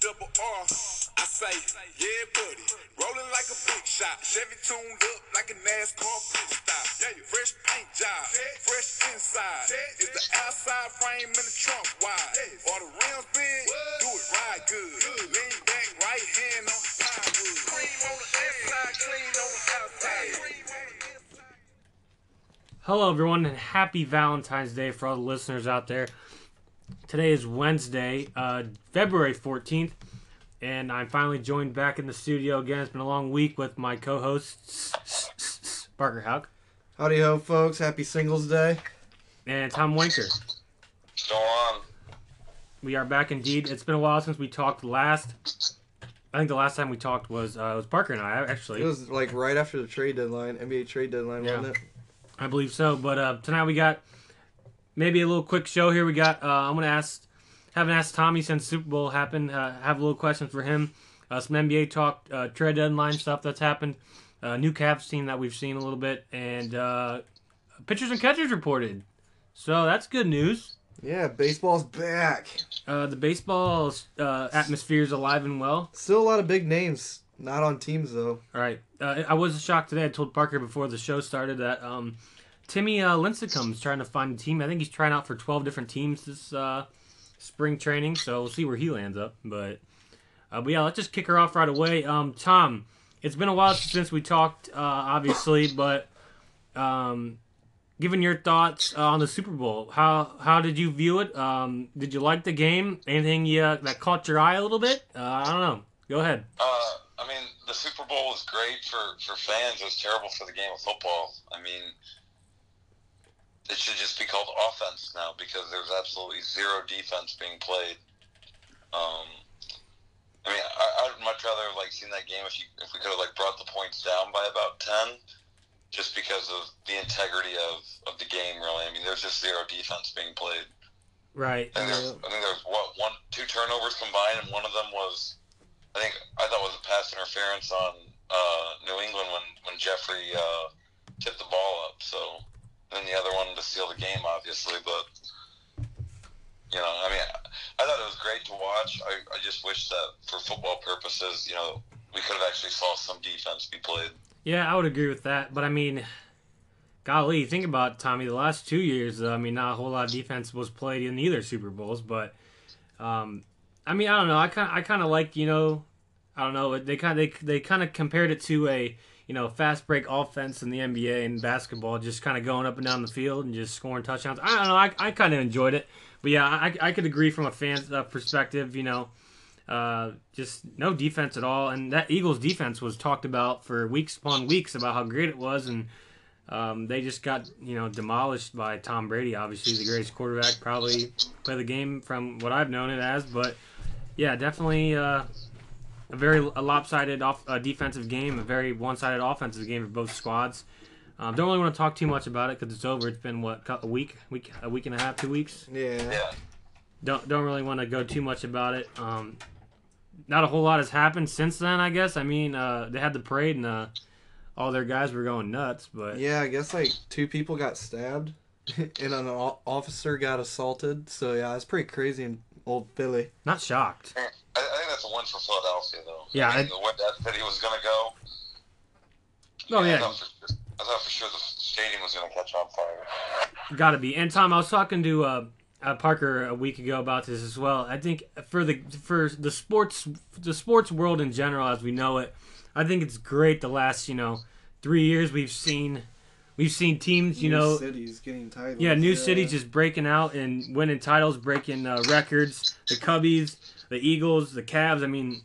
double R. I say, yeah, buddy. Rolling like a big shot. Chevy tuned up like a NASCAR pit stop. Fresh paint job, fresh inside. Is the outside frame in the trunk wide? Or the rims big? Do it right good. Lean back, right hand on the plywood. Cream on the inside, clean on the outside. Hello, everyone, and happy Valentine's Day for all the listeners out there. Today is Wednesday, uh, February 14th, and I'm finally joined back in the studio again. It's been a long week with my co hosts, Parker Hauk Howdy ho, folks. Happy Singles Day. and Tom Winker. Go on. We are back indeed. It's been a while since we talked last. I think the last time we talked was uh, it was Parker and I actually. It was like right after the trade deadline, NBA trade deadline, Yeah. wasn't it? I believe so. But uh, tonight we got maybe a little quick show here. We got uh, I'm gonna ask, haven't asked Tommy since Super Bowl happened. Uh, have a little question for him. Uh, some NBA talk, uh, trade deadline stuff that's happened. Uh, new Cavs team that we've seen a little bit, and uh, pitchers and catchers reported. So that's good news. Yeah, baseball's back. Uh, the baseball uh, atmosphere is alive and well. Still a lot of big names. Not on teams though. All right. Uh, I was shocked today. I told Parker before the show started that um, Timmy uh, Lincecum's trying to find a team. I think he's trying out for 12 different teams this uh, spring training, so we'll see where he lands up. But, uh, but yeah, let's just kick her off right away. Um, Tom, it's been a while since we talked, uh, obviously, but um, given your thoughts uh, on the Super Bowl, how how did you view it? Um, did you like the game? Anything you, that caught your eye a little bit? Uh, I don't know. Go ahead. Uh, I mean, the Super Bowl was great for, for fans. It was terrible for the game of football. I mean, it should just be called offense now because there's absolutely zero defense being played. Um, I mean, I, I'd much rather have like seen that game if you if we could have like brought the points down by about ten, just because of the integrity of, of the game. Really, I mean, there's just zero defense being played. Right. I think there's, I think there's what one, two turnovers combined, and one of them was, I think I thought was a pass interference on uh, New England when when Jeffery uh, tipped the ball up. So, and the other one to seal the game, obviously. But you know, I mean, I thought it was great to watch. I, I just wish that for football purposes, you know, we could have actually saw some defense be played. Yeah, I would agree with that. But I mean, golly, think about Tommy. The last two years, I mean, not a whole lot of defense was played in either Super Bowls. But um, I mean, I don't know. I kind I kind of like you know, I don't know. They kind they they kind of compared it to a you know fast break offense in the NBA and basketball, just kind of going up and down the field and just scoring touchdowns. I don't know. I, I kind of enjoyed it. But yeah, I, I could agree from a fan's uh, perspective. You know. Uh, just no defense at all, and that Eagles defense was talked about for weeks upon weeks about how great it was, and um, they just got you know demolished by Tom Brady, obviously the greatest quarterback probably play the game from what I've known it as. But yeah, definitely uh, a very a lopsided off, uh, defensive game, a very one-sided offensive game for both squads. Um, don't really want to talk too much about it because it's over. It's been what a week, week, a week and a half, two weeks. Yeah. Yeah. Don't don't really want to go too much about it. Um, not a whole lot has happened since then. I guess. I mean, uh, they had the parade and uh, all their guys were going nuts, but Yeah, I guess like two people got stabbed and an o- officer got assaulted. So yeah, it's pretty crazy in old Philly. not shocked. I, I that's a win for Philadelphia, though. Yeah, I mean, I- the way that said he was going to go. Oh I yeah, thought, for, I thought for sure the stadium was going to catch on fire. Got to be. And Tom, I was talking to uh, uh, Parker a week ago about this as well. I think for the for the sports the sports world in general as we know it, I think it's great. The last you know three years we've seen we've seen teams you New know cities getting titles. yeah new cities just breaking out and winning titles, breaking uh, records. The Cubbies, the Eagles, the Cavs. I mean.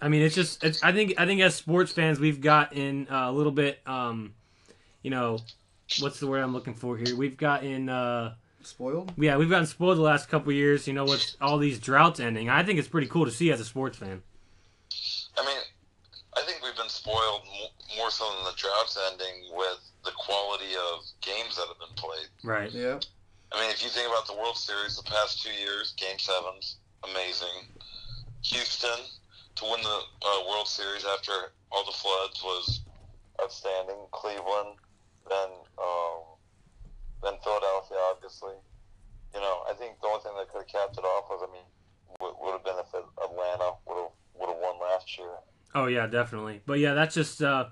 I mean, it's just. It's, I think. I think as sports fans, we've gotten uh, a little bit. Um, you know, what's the word I'm looking for here? We've gotten. Uh, spoiled. yeah, we've gotten spoiled the last couple of years, you know, with all these droughts ending. I think it's pretty cool to see as a sports fan. I mean, I think we've been spoiled more so than the droughts ending with the quality of games that have been played. Right. Yeah. I mean, if you think about the World Series the past two years, Game Sevens, amazing. Houston to win the uh, World Series after all the floods was outstanding. Cleveland, then um, then Philadelphia, obviously. You know, I think the only thing that could have capped it off was, I mean, would, would have been if Atlanta would have would have won last year. Oh yeah, definitely. But yeah, that's just uh,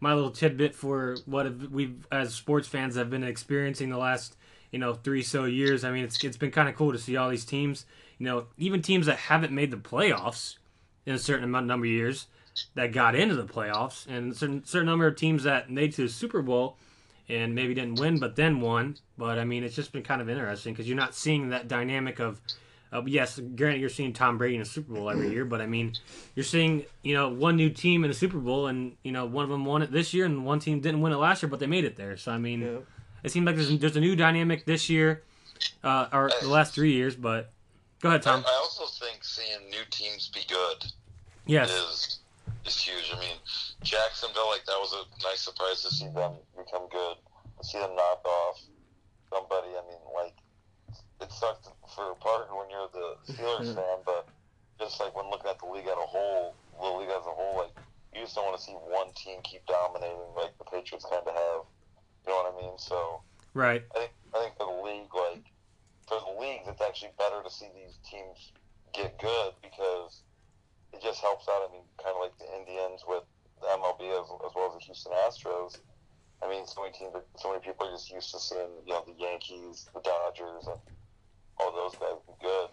my little tidbit for what we've as sports fans have been experiencing the last you know three so years. I mean, it's it's been kind of cool to see all these teams. You know, even teams that haven't made the playoffs in a certain amount number of years that got into the playoffs, and a certain certain number of teams that made to the Super Bowl and maybe didn't win, but then won. But I mean, it's just been kind of interesting because you're not seeing that dynamic of. Uh, yes, granted, you're seeing Tom Brady in a Super Bowl every year, but I mean, you're seeing you know one new team in the Super Bowl, and you know one of them won it this year, and one team didn't win it last year, but they made it there. So I mean, Yeah. it seems like there's there's a new dynamic this year, uh, or the last three years. But go ahead, I, Tom. I also think seeing new teams be good Yes, is is huge. I mean, Jacksonville, like that was a nice surprise to see them become good. To see them knock off somebody. I mean, like it sucked for Parker when you're the Steelers fan, but just like when looking at the league as a whole, the league as a whole, like you just don't want to see one team keep dominating like the Patriots kind of have. You know what I mean? So right. I think I think for the league, like for the leagues, it's actually better to see these teams get good because it just helps out. I mean, kind of like the Indians with the MLB as, as well as the Houston Astros. I mean, so many teams, so many people are just used to seeing you know the Yankees, the Dodgers, and all those guys be good.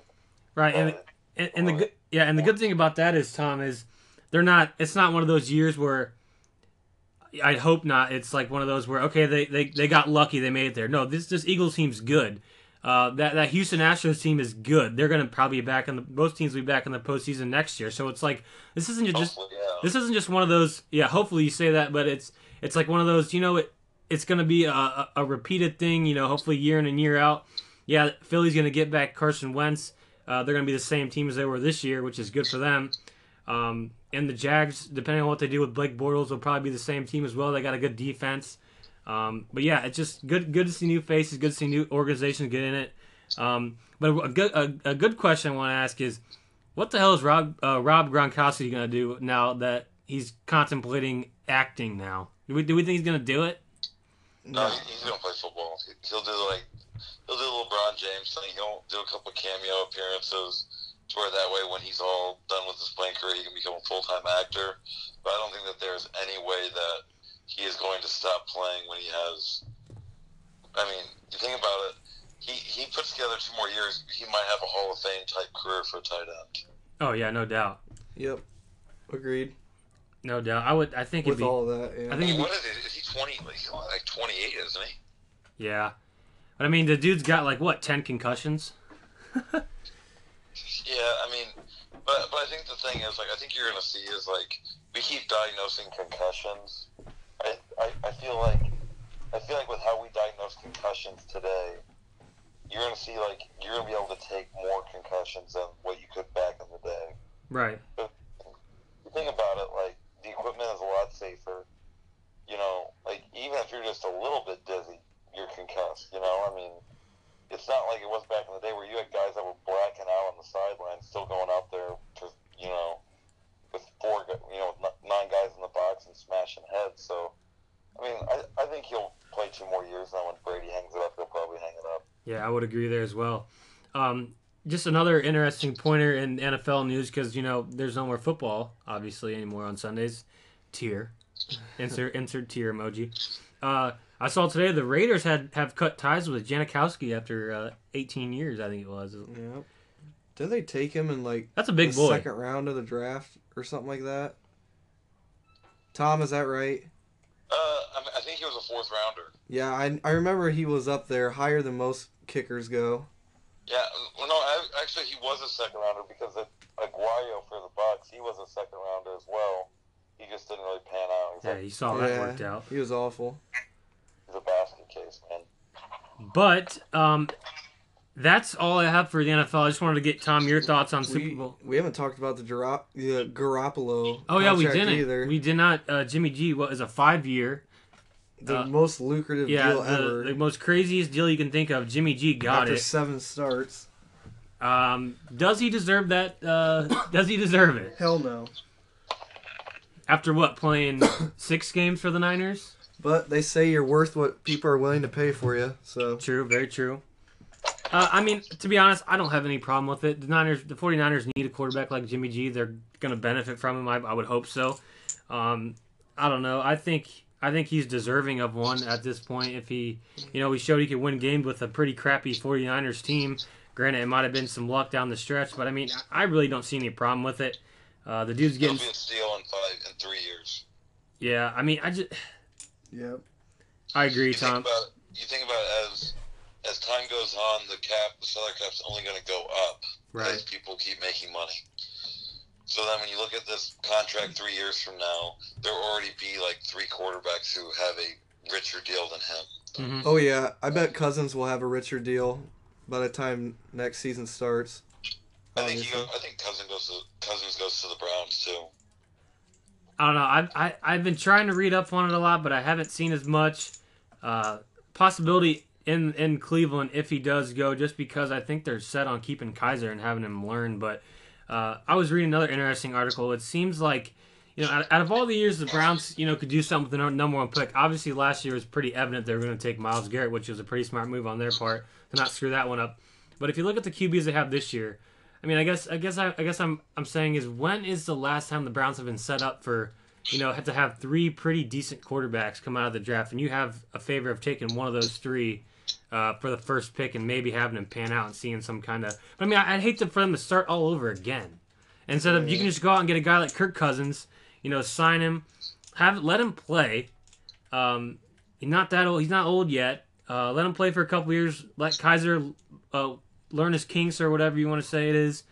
Right, and, and and the good yeah, and the good thing about that is Tom is they're not. It's not one of those years where. I hope not. It's like one of those where okay, they, they, they got lucky, they made it there. No, this this Eagles team's good. Uh, that that Houston Astros team is good. They're gonna probably be back in the most teams will be back in the postseason next year. So it's like this isn't just yeah. this isn't just one of those. Yeah, hopefully you say that, but it's it's like one of those. You know, it it's gonna be a, a, a repeated thing. You know, hopefully year in and year out. Yeah, Philly's gonna get back Carson Wentz. Uh, they're gonna be the same team as they were this year, which is good for them. Um, and the Jags, depending on what they do with Blake Bortles, will probably be the same team as well. They got a good defense. Um, but yeah, it's just good good to see new faces, good to see new organizations get in it. Um, but a good a, a good question I want to ask is, what the hell is Rob uh, Rob Gronkowski gonna do now that he's contemplating acting now? Do we do we think he's gonna do it? No, he- he's gonna play football. He- He'll do like he'll do LeBron James thing. He'll do a couple cameo appearances to where that way, when he's all done with his playing career, he can become a full time actor. But I don't think that there's any way that he is going to stop playing when he has. I mean, you think about it. He he puts together two more years. He might have a Hall of Fame type career for a tight end. Oh yeah, no doubt, Yep. Agreed. no doubt. I would. I think it'd With be. all of that, yeah. I think it'd be. What is it? Is he twenty? Like, like twenty eight, isn't he? Yeah, but I mean, the dude's got like what ten concussions. Yeah, I mean, but but I think the thing is, like, I think you're gonna see is like we keep diagnosing concussions. I, I I feel like I feel like with how we diagnose concussions today, you're gonna see like you're gonna be able to take more concussions than what you could back in the day. Right. You think about it, like the equipment is a lot safer. You know, like even if you're just a little bit dizzy, you're concussed. You know, I mean, it's not like it was back in the day where you had guys that were blacking out on the sideline, still going out there to, you know, with four, gu- you know, with n- nine guys in the box and smashing heads. So, I mean, I, I think he'll play two more years. Now, when Brady hangs it up, he'll probably hang it up. Yeah, I would agree there as well. Um, just another interesting pointer in NFL news because you know there's no more football obviously anymore on Sundays. Tier, insert insert tier emoji. Uh, I saw today the Raiders had have cut ties with Janikowski after uh, 18 years. I think it was. Yep. Did they take him in like That's a big the boy. second round of the draft or something like that? Tom, is that right? Uh, I, mean, I think he was a fourth rounder. Yeah, I, I remember he was up there higher than most kickers go. Yeah, well, no, I, actually, he was a second rounder because of Aguayo for the Bucs. He was a second rounder as well. He just didn't really pan out. He's, Yeah, like, you saw that worked out. He was awful. he's a basket case, man. But um, that's all I have for the NFL. I just wanted to get Tom your thoughts on Super We, Bowl. we haven't talked about the, Garo- the Garoppolo. Oh yeah, we didn't. either. We did not. Uh, Jimmy G. What is a five year? The uh, most lucrative Yeah, deal the, ever. the most craziest deal you can think of. Jimmy G. Got after it. seven starts. Um, does he deserve that? Uh, does he deserve it? Hell no. After what, playing six games for the Niners? But they say you're worth what people are willing to pay for you. So True, very true. Uh, I mean, to be honest, I don't have any problem with it. The Niners, the 49ers need a quarterback like Jimmy G. They're going to benefit from him. I, I would hope so. Um, I don't know. I think I think he's deserving of one at this point. If he, you know, he showed he could win games with a pretty crappy 49ers team. Granted, it might have been some luck down the stretch, but I mean, I really don't see any problem with it. Uh, the dude's He'll getting, be a steal in five in three years. yeah. I mean, I just, Yep. I agree, You think Tom. about you think about it as as time goes on, the cap, the salary cap's only going to go up as Right. people keep making money. So then, when you look at this contract three years from now, there will already be like three quarterbacks who have a richer deal than him. hmm Oh yeah, I bet Cousins will have a richer deal by the time next season starts. I think he go, I think Cousins goes to Cousins goes to the Browns too. I don't know. I've, I, I've been trying to read up on it a lot, but I haven't seen as much uh, possibility in, in Cleveland if he does go, just because I think they're set on keeping Kizer and having him learn. But uh, I was reading another interesting article. It seems like, you know, out, out of all the years the Browns, you know, could do something with the number one pick, obviously last year was pretty evident they were going to take Myles Garrett, which was a pretty smart move on their part to not screw that one up. But if you look at the QBs they have this year, I mean, I guess I guess I, I guess I'm I'm saying is when is the last time the Browns have been set up for, you know, have to have three pretty decent quarterbacks come out of the draft, and you have a favor of taking one of those three uh, for the first pick and maybe having him pan out and seeing some kind of. But I mean, I, I'd hate to, for them to start all over again. Instead of you can just go out and get a guy like Kirk Cousins, you know, sign him, have let him play. Um, he's not that old. He's not old yet. Uh, let him play for a couple years. Let Kizer uh, learn his kinks or whatever you want to say it is.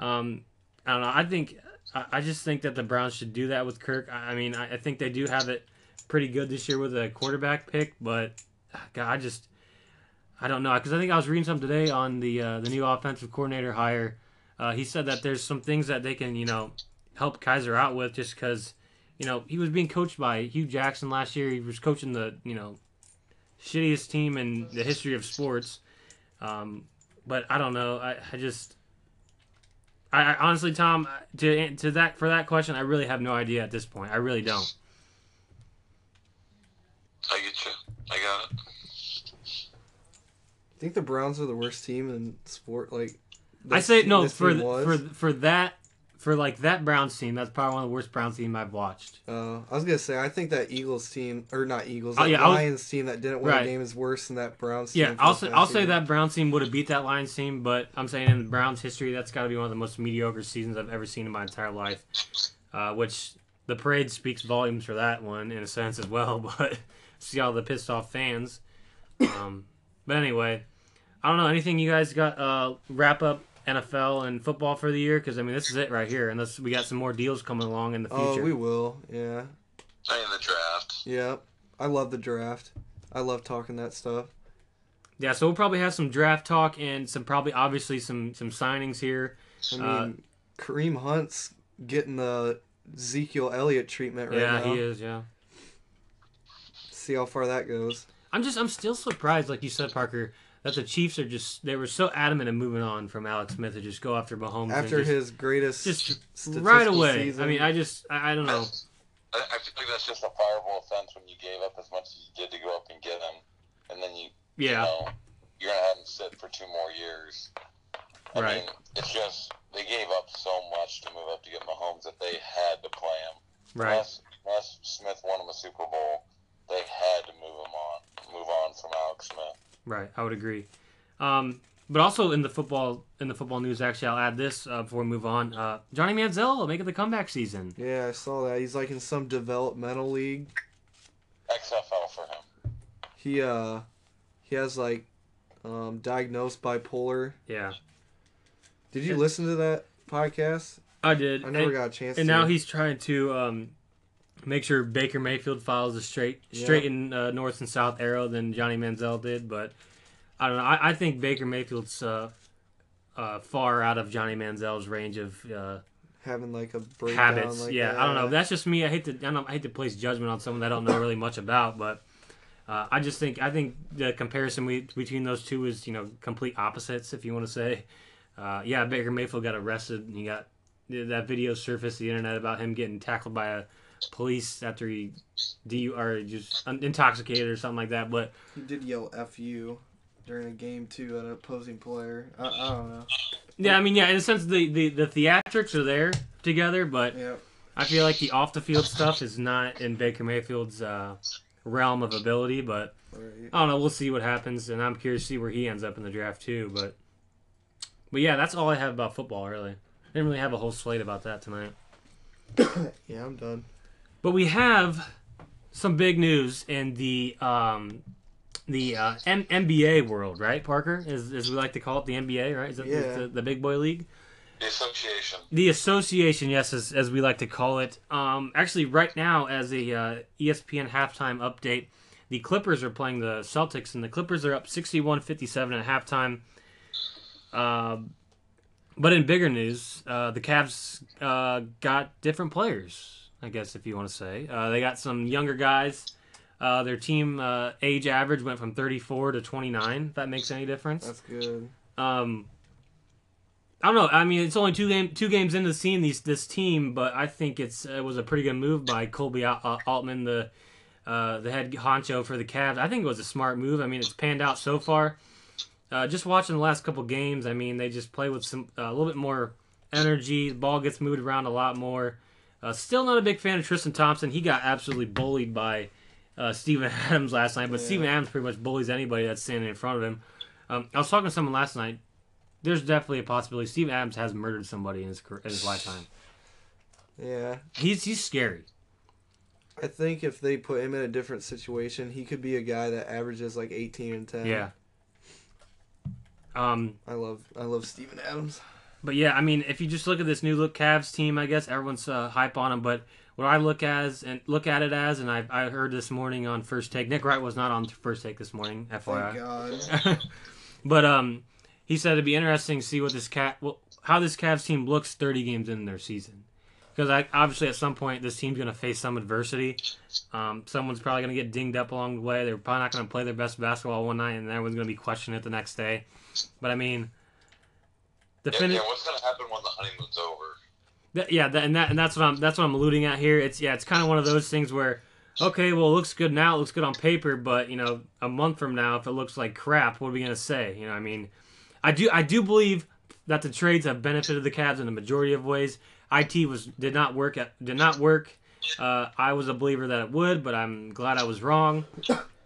Um, I don't know. I think I, I just think that the Browns should do that with Kirk. I, I mean, I, I think they do have it pretty good this year with a quarterback pick, but ah, God, I just I don't know because I think I was reading something today on the uh, the new offensive coordinator hire. Uh, he said that there's some things that they can you know help Kizer out with just because you know he was being coached by Hue Jackson last year. He was coaching the you know shittiest team in the history of sports. Um, but I don't know. I, I just I, I honestly, Tom, to to that for that question, I really have no idea at this point. I really don't. I get you. I got it. I think the Browns are the worst team in sport. Like I say te- no for for for that for like that Browns team. That's probably one of the worst Browns team I've watched. Uh, I was gonna say I think that Eagles team or not Eagles, Oh, yeah, I was- Lions team that didn't win Right. a game is worse than that Browns team. Yeah, I'll say I'll say that Browns team would have beat that Lions team, but I'm saying in the Browns history, that's got to be one of the most mediocre seasons I've ever seen in my entire life. Uh, which the parade speaks volumes for that one in a sense as well. But see all the pissed off fans. Um, but anyway, I don't know anything you guys got uh, wrap up NFL and football for the year because I mean this is it right here. Unless we got some more deals coming along in the future. Oh, future. we will. Yeah, I in the draft. yeah. I love the draft. I love talking that stuff. Yeah, so we'll probably have some draft talk and some probably obviously some some signings here. I mean, Uh, Kareem Hunt's getting the Ezekiel Elliott treatment right yeah, now. Yeah, he is. Yeah. See how far that goes. I'm just I'm still surprised, like you said, Parker, that the Chiefs are just they were so adamant in moving on from Alex Smith to just go after Mahomes After just, his greatest just statistical right away. season. I mean, I just I, I don't know. I, I feel like that's just a fireable offense when you gave up as much as you did to go up and get him, and then you, you Yeah, know, you're gonna have him sit for two more years. I Right. mean, it's just they gave up so much to move up to get Mahomes that they had to play him. right. Unless, unless Smith won him a Super Bowl, they had to move him on, move on from Alex Smith. Right, I would agree. Um, but also in the football in the football news, actually, I'll add this uh, before we move on. Uh, Johnny Manziel making the comeback season. yeah, I saw that. He's like in some developmental league. XFL for him. He uh, he has like um, diagnosed bipolar. Yeah, Did you Yeah. listen to that podcast? I did. I never and, got a chance. and to. now he's trying to um, make sure Baker Mayfield follows a straight Yeah. straight in uh, north and south arrow than Johnny Manziel did. But I don't know. I, I think Baker Mayfield's uh, uh, far out of Johnny Manziel's range of uh, having like a breakdown. habits. Like yeah, that. I don't know. That's just me. I hate to I, don't, I hate to place judgment on someone that I don't know really much about, but uh, I just think I think the comparison we, between those two is you know complete opposites, if you want to say. Uh, yeah, Baker Mayfield got arrested. and He got that video surfaced the internet about him getting tackled by a police after he DU or just intoxicated or something like that. But He did yell "f you." during a game to an opposing player. I, I don't know. Yeah, I mean, yeah, in a sense, the, the, the theatrics are there together, but Yeah. I feel like the off the field stuff is not in Baker Mayfield's uh, realm of ability. But Right. I don't know. We'll see what happens, and I'm curious to see where he ends up in the draft too. But but yeah, that's all I have about football. Really, I didn't really have a whole slate about that tonight. Yeah, I'm done. But we have some big news in the um, the uh, M- NBA world, right? Parker, as, as we like to call it, the NBA, right? Is that Yeah. the, the big boy league? The association. The association, yes, as, as we like to call it. Um, actually, right now, as a uh, ESPN halftime update, the Clippers are playing the Celtics, and the Clippers are up 61 57 at halftime. Uh, but in bigger news, uh, the Cavs uh, got different players, I guess, if you want to say. Uh, they got some younger guys. Uh, their team uh, age average went from 34 to 29, if that makes any difference. That's good. Um, I don't know. I mean, it's only two game two games into seeing these this team, but I think it's it was a pretty good move by Koby uh, Altman, the uh, the head honcho for the Cavs. I think it was a smart move. I mean, it's panned out so far. Uh, just watching the last couple games, I mean, they just play with some uh, a little bit more energy. The ball gets moved around a lot more. Uh, still not a big fan of Tristan Thompson. He got absolutely bullied by uh, Steven Adams last night, but Yeah. Steven Adams pretty much bullies anybody that's standing in front of him. Um, I was talking to someone last night. There's definitely a possibility Steven Adams has murdered somebody in his career, in his lifetime. Yeah. He's he's scary. I think if they put him in a different situation, he could be a guy that averages like 18 and 10. Yeah. Um, I love I love Steven Adams. But yeah, I mean, if you just look at this new look Cavs team, I guess everyone's uh, hype on them. But what I look as and look at it as, and I, I heard this morning on First Take, Nick Wright was not on First Take this morning, FYI. Thank God. but um, he said it'd be interesting to see what this cat, well, how this Cavs team looks 30 games in their season. Because I, obviously, at some point, this team's going to face some adversity. Um, someone's probably going to get dinged up along the way. They're probably not going to play their best basketball one night, and everyone's going to be questioning it the next day. But I mean, the Yeah, finish. yeah, what's gonna happen when the honeymoon's over? That, yeah, that, and that and that's what I'm that's what I'm alluding at here. It's yeah, it's kind of one of those things where, okay, well, it looks good now, it looks good on paper, but you know, a month from now, if it looks like crap, what are we gonna say? You know, I mean, I do I do believe that the trades have benefited the Cavs in the majority of ways. It was did not work at, did not work. Uh, I was a believer that it would, but I'm glad I was wrong.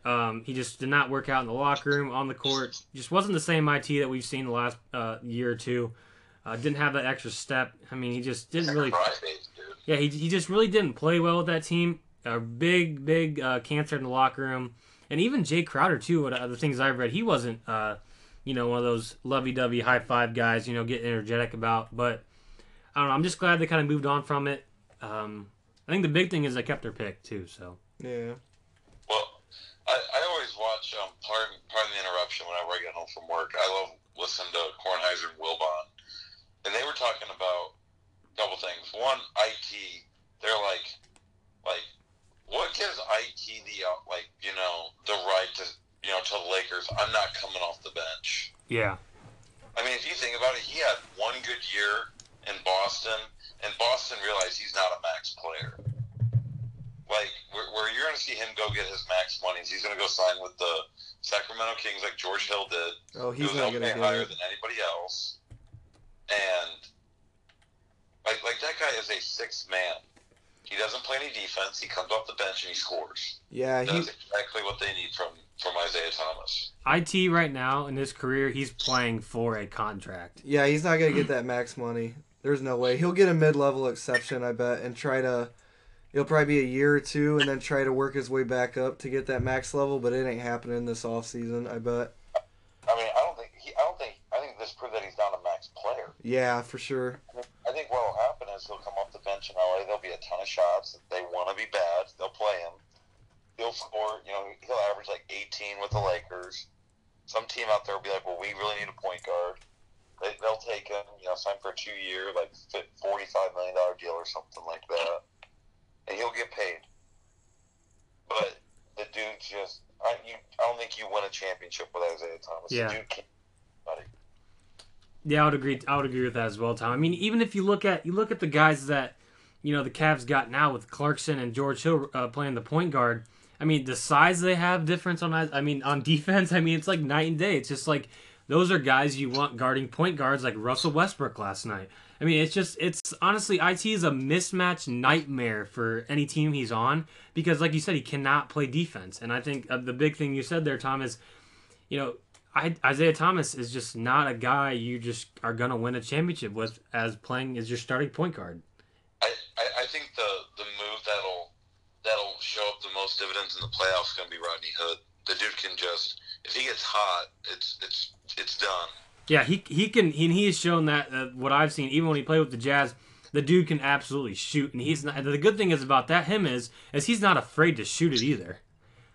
Um, he just did not work out in the locker room, on the court. Just wasn't the same IT that we've seen the last uh, year or two. Uh, didn't have that extra step. I mean, he just didn't really. Yeah, he, he just really didn't play well with that team. A big, big uh, cancer in the locker room. And even Jae Crowder, too, what, uh, the things I've read, he wasn't, uh, you know, one of those lovey dovey high five guys, you know, get energetic about. But I don't know. I'm just glad they kind of moved on from it. Um, I think the big thing is they kept their pick, too. So, Yeah. Well, I, I always watch. Um, pardon, pardon the interruption. Whenever I get home from work, I love listening to Kornheiser and Wilbon, and they were talking about a couple things. One, IT. They're like, like, what gives IT the uh, like, you know, the right to, you know, to the Lakers? I'm not coming off the bench. yeah. I mean, if you think about it, he had one good year in Boston, and Boston realized he's not a max player. Like, where, where you're going to see him go get his max money is he's going to go sign with the Sacramento Kings like George Hill did. Oh, he's who not gonna get higher it. than anybody else. And, like, like that guy is a sixth man. He doesn't play any defense. He comes off the bench and he scores. Yeah, he That's exactly what they need from, from Isaiah Thomas. IT right now in his career, he's playing for a contract. Yeah, he's not gonna get that max money. There's no way. He'll get a mid-level exception, I bet, and try to. It'll probably be a year or two, and then try to work his way back up to get that max level. But it ain't happening this off season, I bet. I mean, I don't think he. I don't think. I think this proved that he's not a max player. Yeah, for sure. I think what will happen is he'll come off the bench in LA. There'll be a ton of shots. They want to be bad. They'll play him. He'll score. You know, he'll average like 18 with the Lakers. Some team out there will be like, "Well, we really need a point guard." They, they'll take him. You know, sign for a two-year, like fi- 45 million dollar deal or something like that, and he'll get paid. But the dude just. I, you, I don't think you win a championship with Isaiah Thomas. Yeah. The dude can't. Buddy. Yeah, I would agree. I would agree with that as well, Tom. I mean, even if you look at you look at the guys that you know the Cavs got now with Clarkson and George Hill uh, playing the point guard. I mean, the size they have difference on. I mean, on defense, I mean, it's like night and day. It's just like those are guys you want guarding point guards like Russell Westbrook last night. I mean, it's just it's honestly it is a mismatch nightmare for any team he's on because, like you said, he cannot play defense. And I think uh, the big thing you said there, Tom, is you know I, Isaiah Thomas is just not a guy you just are gonna win a championship with as playing as your starting point guard. I, I, I think the the move that'll that'll show up the most dividends in the playoffs is gonna be Rodney Hood. The dude can just if he gets hot, it's it's it's done. Yeah, he he can he, he has shown that uh, what I've seen even when he played with the Jazz, the dude can absolutely shoot, and he's not. The good thing is about that him is is he's not afraid to shoot it either.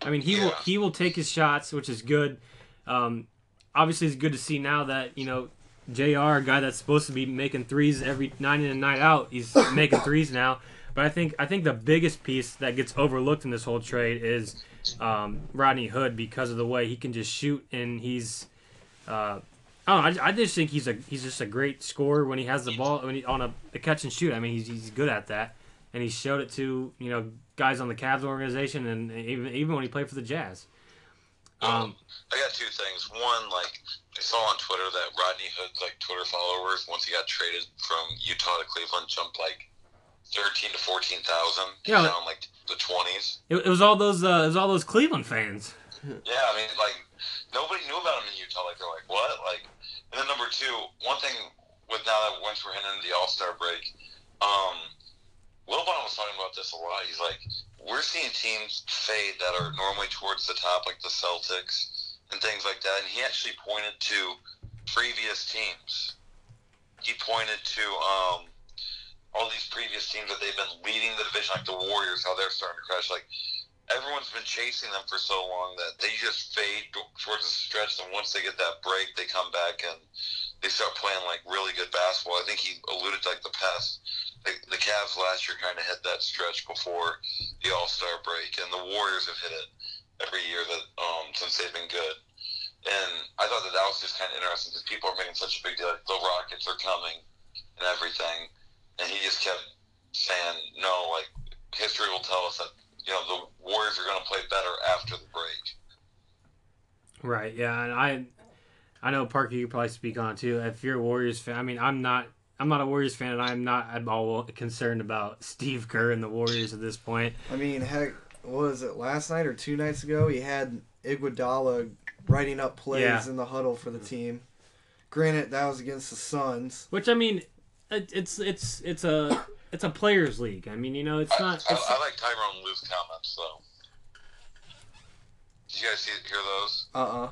I mean, he will he will take his shots, which is good. Um, obviously, it's good to see now that you know Jr. a guy that's supposed to be making threes every night in and night out. He's making threes now. But I think I think the biggest piece that gets overlooked in this whole trade is um, Rodney Hood because of the way he can just shoot and he's. Uh, I I, I just think he's a he's just a great scorer when he has the ball when he, on a, catch and shoot. I mean, he's, he's good at that, and he showed it to you know guys on the Cavs organization and even even when he played for the Jazz. Um, I got two things. One, like I saw on Twitter that Rodney Hood's like Twitter followers once he got traded from Utah to Cleveland jumped like thirteen to fourteen thousand. Yeah. down like the twenties. it, it was all those uh, it was all those Cleveland fans. Yeah, I mean, like nobody knew about him in Utah. Like they're like, what? Like, and then number two, one thing with now that once we're heading into the All Star break, um, Wilbon was talking about this a lot. He's like, we're seeing teams fade that are normally towards the top, like the Celtics and things like that. And he actually pointed to previous teams. He pointed to um, all these previous teams that they've been leading the division, like the Warriors, how they're starting to crash. Like everyone's been chasing them for so long that they just fade towards the stretch. And once they get that break, they come back and they start playing like really good basketball. I think he alluded to like the past. The, the Cavs last year kind of hit that stretch before the All Star break, and the Warriors have hit it every year that um, since they've been good. And I thought that that was just kind of interesting because people are making such a big deal. Like, the Rockets are coming and everything, and he just kept saying, "No, like history will tell us that you know the Warriors are going to play better after the break." Right. Yeah, and I, I know Parker. You could probably speak on it too. If you're a Warriors fan, I mean, I'm not. I'm not a Warriors fan, and I'm not at all concerned about Steve Kerr and the Warriors at this point. I mean, heck, what was it last night or two nights ago? He had Iguodala writing up plays Yeah. in the huddle for the team. Granted, that was against the Suns. Which I mean, it, it's it's it's a it's a players' league. I mean, you know, it's I, not. I, It's, I like Tyronn Lue's comments though. Did you guys see, hear those? Uh uh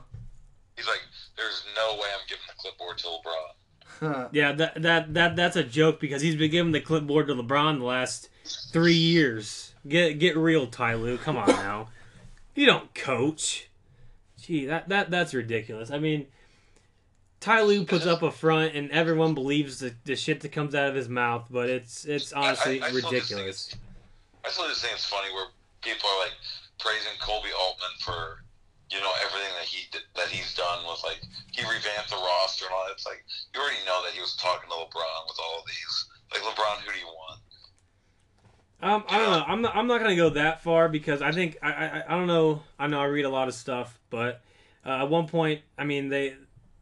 He's like, "There's no way I'm giving the clipboard to LeBron." yeah, that that that that's a joke because he's been giving the clipboard to LeBron the last three years. Get get real, Ty Lue. Come on now. You don't coach. Gee, that that that's ridiculous. I mean, Ty Lue puts up a front, and everyone believes the, the shit that comes out of his mouth, but it's it's honestly I- I still just think ridiculous. I still just think it's funny where people are like praising Koby Altman for you know everything that he did, that he's done with like he revamped the roster and all that. It's like you already know that he was talking to LeBron with all these. Like LeBron, who do you want? Um, I don't know. I'm not. I'm not gonna go that far because I think I. I, I don't know. I know I read a lot of stuff, but uh, at one point, I mean, they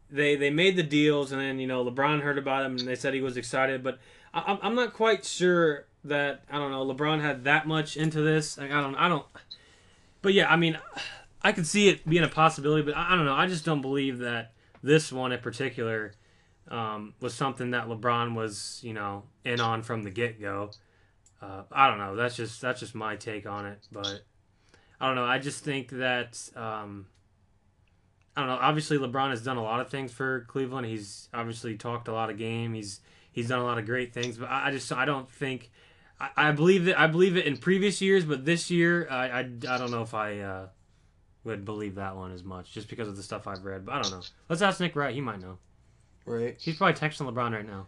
they they made the deals, and then you know LeBron heard about him, and they said he was excited, but I, I'm- not quite sure that I don't know LeBron had that much into this. Like, I don't. I don't. But yeah, I mean, I could see it being a possibility, but I, I don't know. I just don't believe that this one in particular um, was something that LeBron was, you know, in on from the get go. Uh, I don't know. That's just that's just my take on it, but I don't know. I just think that um, I don't know. Obviously, LeBron has done a lot of things for Cleveland. He's obviously talked a lot of game. He's he's done a lot of great things, but I, I just I don't think I, I believe it. I believe it in previous years, but this year I I, I don't know if I uh, would believe that one as much just because of the stuff I've read. But I don't know. Let's ask Nick Wright. He might know. Right. He's probably texting LeBron right now.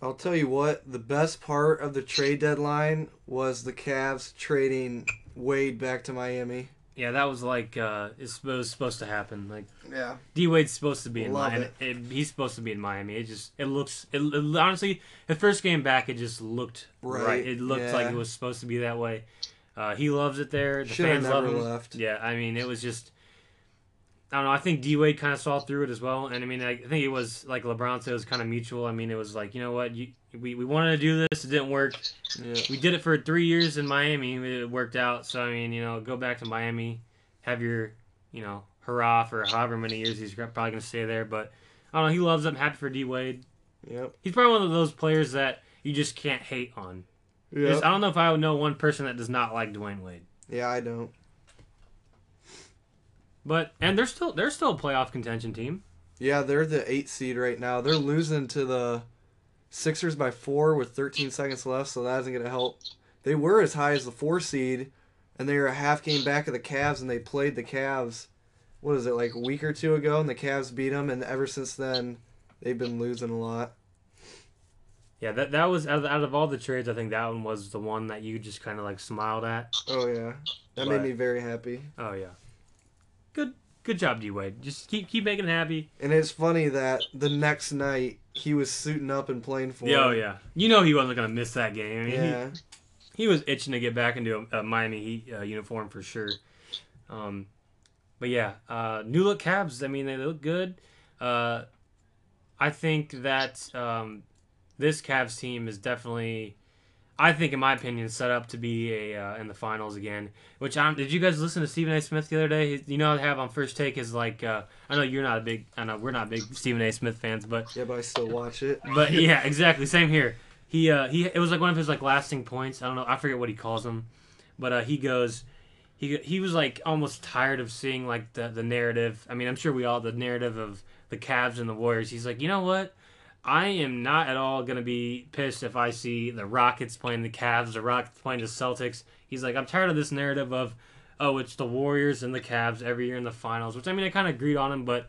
I'll tell you what, the best part of the trade deadline was the Cavs trading Wade back to Miami. Yeah, that was like uh, it's, it was supposed to happen. Like Yeah. D Wade's supposed to be in Love Miami. It, he's supposed to be in Miami. It just it looks it, it- honestly the first game back it just looked right. Right, It looked yeah. like it was supposed to be that way. Uh, he loves it there. The Should have fans love him. left. Yeah, I mean, it was just. I don't know. I think D Wade kind of saw through it as well, and I mean, I, I think it was like LeBron said, it was kind of mutual. I mean, it was like, you know what, you, we we wanted to do this, it didn't work. Yeah. We did it for three years in Miami, it worked out. So I mean, you know, go back to Miami, have your, you know, hurrah for however many years he's probably gonna stay there. But I don't know. He loves it. I'm happy for D Wade. Yep. He's probably one of those players that you just can't hate on. Yep. I don't know if I would know one person that does not like Dwyane Wade. Yeah, I don't. But and they're still they're still a playoff contention team. Yeah, they're the eight seed right now. They're losing to the Sixers by four with 13 seconds left, so that isn't going to help. They were as high as the four seed, and they were a half game back of the Cavs, and they played the Cavs. What is it like a week or two ago? And the Cavs beat them, and ever since then, they've been losing a lot. Yeah, that that was out of, out of all the trades, I think that one was the one that you just kind of like smiled at. Oh yeah, that Right. made me very happy. Oh yeah, good good job, D Wade. Just keep keep making it happy. And it's funny that the next night he was suiting up and playing for. Yeah, oh yeah. You know he wasn't gonna miss that game. I mean, Yeah. he, he was itching to get back into a, a Miami Heat uh, uniform for sure. Um, but yeah, uh, new look Cavs. I mean, they look good. Uh, I think that um, this Cavs team is definitely, I think, in my opinion, set up to be a uh, in the finals again. Which I don't, did you guys listen to Stephen A. Smith the other day? You know, I have on first take is like uh, I know you're not a big, I know we're not big Stephen A. Smith fans, but Yeah, but I still watch it. but yeah, exactly. Same here. He uh he it was like one of his like lasting points. I don't know. I forget what he calls them, but uh he goes. He, he was like almost tired of seeing like the, the narrative. I mean, I'm sure we all the narrative of the Cavs and the Warriors. He's like, you know what? I am not at all gonna be pissed if I see the Rockets playing the Cavs, the Rockets playing the Celtics. He's like, I'm tired of this narrative of, oh, it's the Warriors and the Cavs every year in the finals. Which I mean, I kind of agreed on him, but,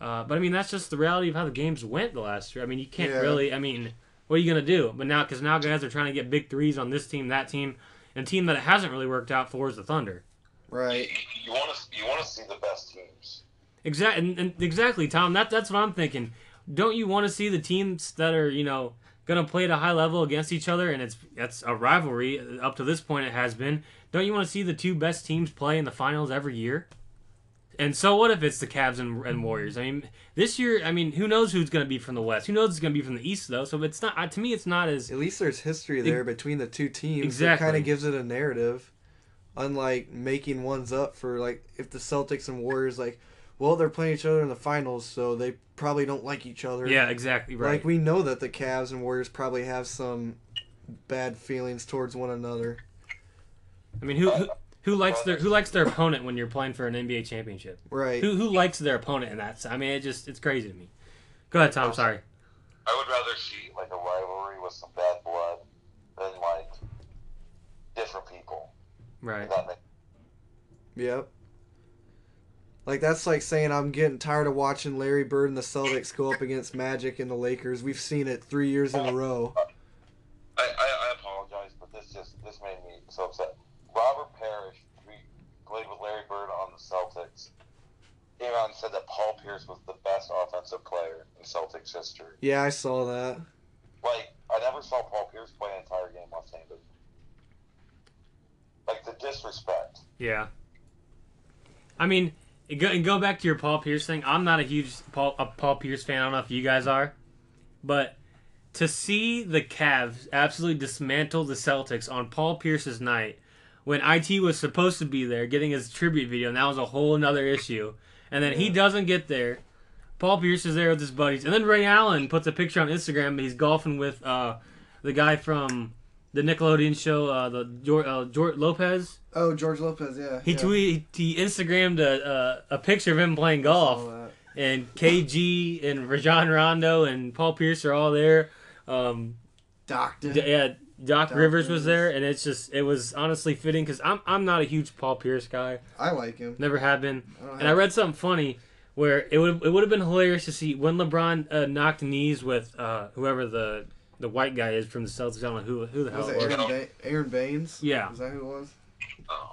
uh, but I mean, that's just the reality of how the games went the last year. I mean, you can't Yeah. really. I mean, what are you gonna do? But now, because now guys are trying to get big threes on this team, that team, and a team that it hasn't really worked out for is the Thunder. Right. You want to you want to see the best teams. Exactly, and, and exactly, Tom. That that's what I'm thinking. Don't you want to see the teams that are you know gonna play at a high level against each other, and it's that's a rivalry up to this point. It has been. Don't you want to see the two best teams play in the finals every year? And so what if it's the Cavs and, and Warriors? I mean, this year, I mean, who knows who's gonna be from the West? Who knows it's gonna be from the East though? So it's not. To me, it's not as At least there's history there between the two teams. Exactly. It kind of gives it a narrative. Unlike making ones up for like if the Celtics and Warriors like, well they're playing each other in the finals, so they probably don't like each other. yeah, exactly right. Like we know that the Cavs and Warriors probably have some bad feelings towards one another. I mean, who, who who likes their who likes their opponent when you're playing for an NBA championship? Right. Who who likes their opponent in that? I mean, it just it's crazy to me. Go ahead, Tom. Sorry. I would rather see like a rivalry with some bad blood than like different people. Right. Yep. Like that's like saying I'm getting tired of watching Larry Bird and the Celtics go up against Magic and the Lakers. We've seen it three years in a row. I, I, I apologize, but this just this made me so upset. Robert Parish, played with Larry Bird on the Celtics, came out and said that Paul Pierce was the best offensive player in Celtics history. Yeah, I saw that. Like I never saw Paul Pierce play an entire game left-handed. Like the disrespect. Yeah. I mean, and go, and go back to your Paul Pierce thing. I'm not a huge Paul a Paul Pierce fan. I don't know if you guys are, but to see the Cavs absolutely dismantle the Celtics on Paul Pierce's night when IT was supposed to be there getting his tribute video, and that was a whole another issue. And then he doesn't get there. Paul Pierce is there with his buddies, and then Ray Allen puts a picture on Instagram. He's golfing with uh, the guy from the Nickelodeon show, uh, the uh, George Lopez. Oh, George Lopez, yeah. He yeah. tweeted, he Instagrammed a, a, a picture of him playing golf, and KG and Rajon Rondo and Paul Pierce are all there. Um, Doctor. D- yeah, Doc, Doc Rivers was there, and it's just it was honestly fitting because I'm I'm not a huge Paul Pierce guy, I like him. never have been, I and I read something funny where it would it would have been hilarious to see when LeBron uh, knocked knees with uh, whoever the the white guy is from the Celtics. I don't know who who the hell was it it was. Aaron, ba- Aron Baynes? Yeah. Is that who it was?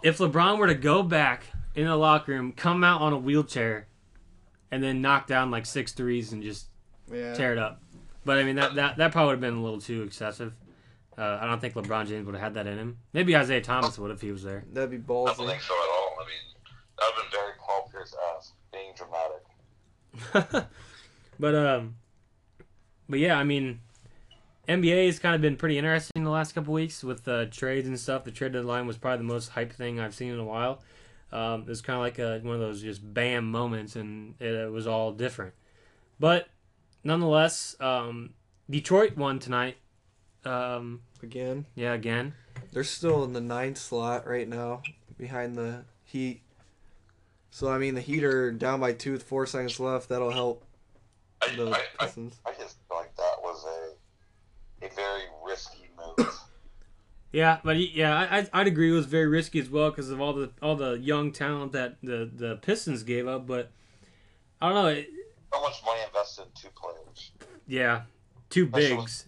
If LeBron were to go back in the locker room, come out on a wheelchair, and then knock down like six threes and just Yeah. tear it up. But I mean that that, that probably would have been a little too excessive. Uh, I don't think LeBron James would have had that in him. Maybe Isaiah Thomas would if he was there. That'd be I don't ballsy. think so at all. I mean, that would have been very Paul Pierce esque, being dramatic. but um, but yeah, I mean, NBA has kind of been pretty interesting the last couple weeks with uh, trades and stuff. The trade deadline was probably the most hype thing I've seen in a while. Um, it was kind of like a, one of those just bam moments, and it, it was all different. But nonetheless, um, Detroit won tonight. Um, Again, yeah, again. they're still in the ninth slot right now, behind the Heat. So I mean, the Heat are down by two with four seconds left. That'll help I, the I, I, Pistons. I just feel like that was a a very risky move. Yeah, but he- yeah, I, I- I'd agree it was very risky as well because of all the all the young talent that the the Pistons gave up. But I don't know. It, How much money invested in two players yeah, two Especially bigs.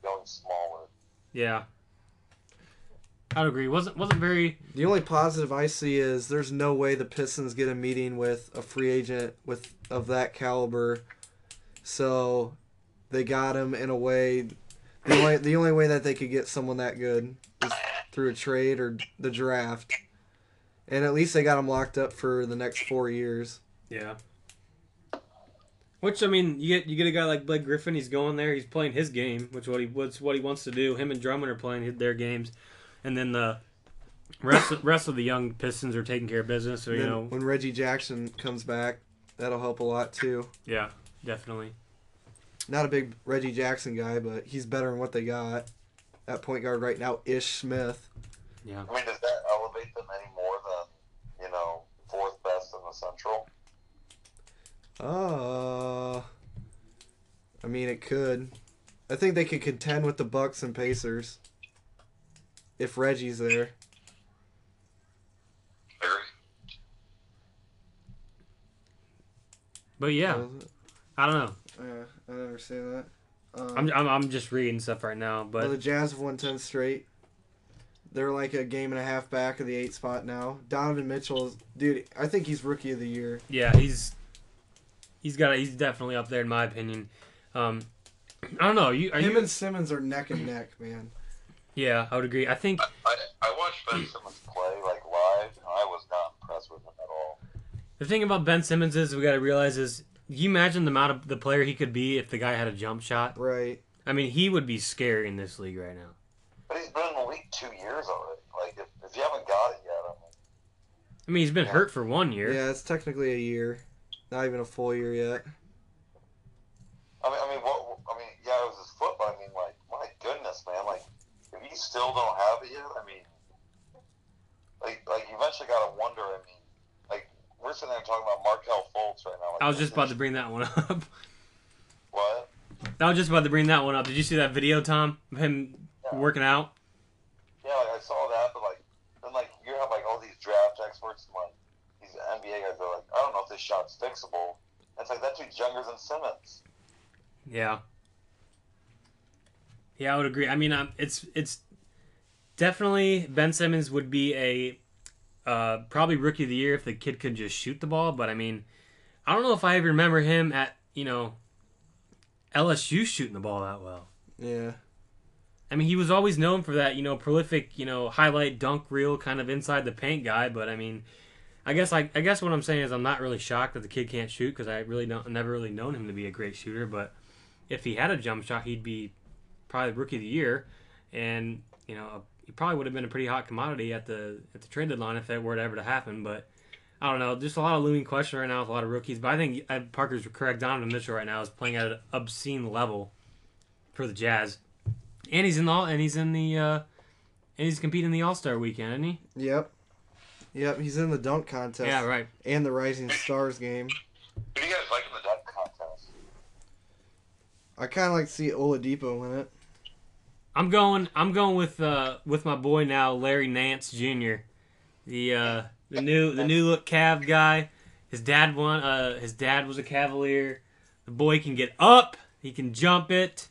going smaller? Yeah, I'd agree. wasn't wasn't very. The only positive I see is there's no way the Pistons get a meeting with a free agent with of that caliber. So they got him in a way. The only the only way that they could get someone that good is through a trade or the draft. And at least they got him locked up for the next four years. Yeah. Which I mean, you get you get a guy like Blake Griffin. He's going there. He's playing his game, which what he what's what he wants to do. Him and Drummond are playing their games, and then the rest rest of the young Pistons are taking care of business. So you know, when Reggie Jackson comes back, that'll help a lot too. yeah, definitely. Not a big Reggie Jackson guy, but he's better than what they got at point guard right now. Ish Smith. Yeah. I mean, does that elevate them any more than you know fourth best in the Central? Uh, I mean, it could. I think they could contend with the Bucks and Pacers if Reggie's there. Very. But yeah, I don't know. Yeah, I never say that. Um, I'm, I'm, I'm just reading stuff right now, well, the Jazz have won ten straight. They're like a game and a half back of the eight spot now. Donovan Mitchell, is, dude, I think he's rookie of the year. yeah, he's he's got he's definitely up there in my opinion. Um, I don't know. You are Him you? and Simmons are neck and neck, man. Yeah, I would agree. I think I, I watched Ben Simmons play like live, and I was not impressed with him at all. the thing about Ben Simmons is we got to realize is you imagine the amount of the player he could be if the guy had a jump shot. Right. I mean, he would be scary in this league right now. But he's been in the league two years already. Like if, if you haven't got it yet, I mean, I mean, he's been hurt for one year. Yeah, it's technically a year, not even a full year yet. I mean, I mean, what? I mean, yeah, it was his foot, but I mean, like, my goodness, man, like, if you still don't have it yet, I mean, like, like, you eventually got to wonder. I mean, like, we're sitting there talking about Markelle Fultz right now. Like, I was just about to bring that one up. What? I was just about to bring that one up. Did you see that video, Tom, of him working out? Yeah, like, I saw that, but like, then like, you have like all these draft experts and like these NBA guys. They're like, I don't know if this shot's fixable. It's like that dude's younger than Simmons. Yeah. Yeah, I would agree. I mean, um, it's it's definitely Ben Simmons would be a uh, probably rookie of the year if the kid could just shoot the ball. But I mean, I don't know if I ever remember him at you know LSU shooting the ball that well. Yeah. I mean, he was always known for that, you know, prolific, you know, highlight dunk reel kind of inside the paint guy. But I mean, I guess I, I guess what I'm saying is I'm not really shocked that the kid can't shoot because I really don't never really known him to be a great shooter. But if he had a jump shot, he'd be probably rookie of the year, and you know, he probably would have been a pretty hot commodity at the at the trade deadline if that were ever to happen. But I don't know, just a lot of looming questions right now with a lot of rookies. But I think uh, Parker's correct. Donovan Mitchell right now is playing at an obscene level for the Jazz, and he's in the and he's in the uh, and he's competing in the All Star weekend, isn't he? Yep. Yep. He's in the dunk contest Yeah, right. and the Rising Stars game. Who do you guys like in the dunk contest? I kind of like to see Oladipo win it. I'm going. I'm going with uh, with my boy now, Larry Nance Jr. The uh, the new the new look Cav guy. His dad won. Uh, his dad was a Cavalier. The boy can get up. He can jump it.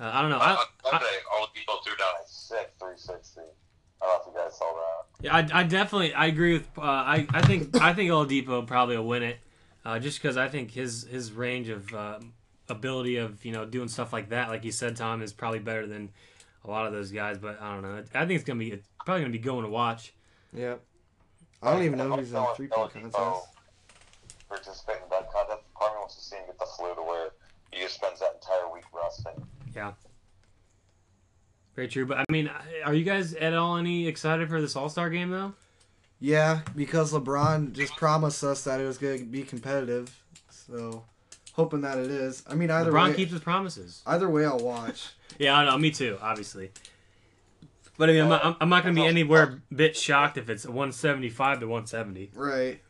Uh, I don't know. I, I, Sunday, all the people threw down a sick 360. I don't know if you guys saw that. yeah, I, I definitely I agree with. Uh, I I think I think Oladipo probably will win it, uh, just because I think his his range of uh, ability of you know doing stuff like that, like you said, Tom, is probably better than a lot of those guys. But I don't know. I think it's gonna be it's probably gonna be going to watch. Yep. I don't even know who's in the three Noah point Depot contest. Participating in that contest. Part of me wants to see him get the flu to where he just spends that entire week resting. Yeah. Very true. But I mean, are you guys at all any excited for this All Star game though? Yeah, because LeBron just promised us that it was going to be competitive. So, hoping that it is. I mean, either LeBron way, keeps his promises. either way, I'll watch. Yeah, I know. Me too. Obviously. But I mean, I'm not, I'm- I'm not gonna be anywhere bit shocked if it's 175 to 170. Right.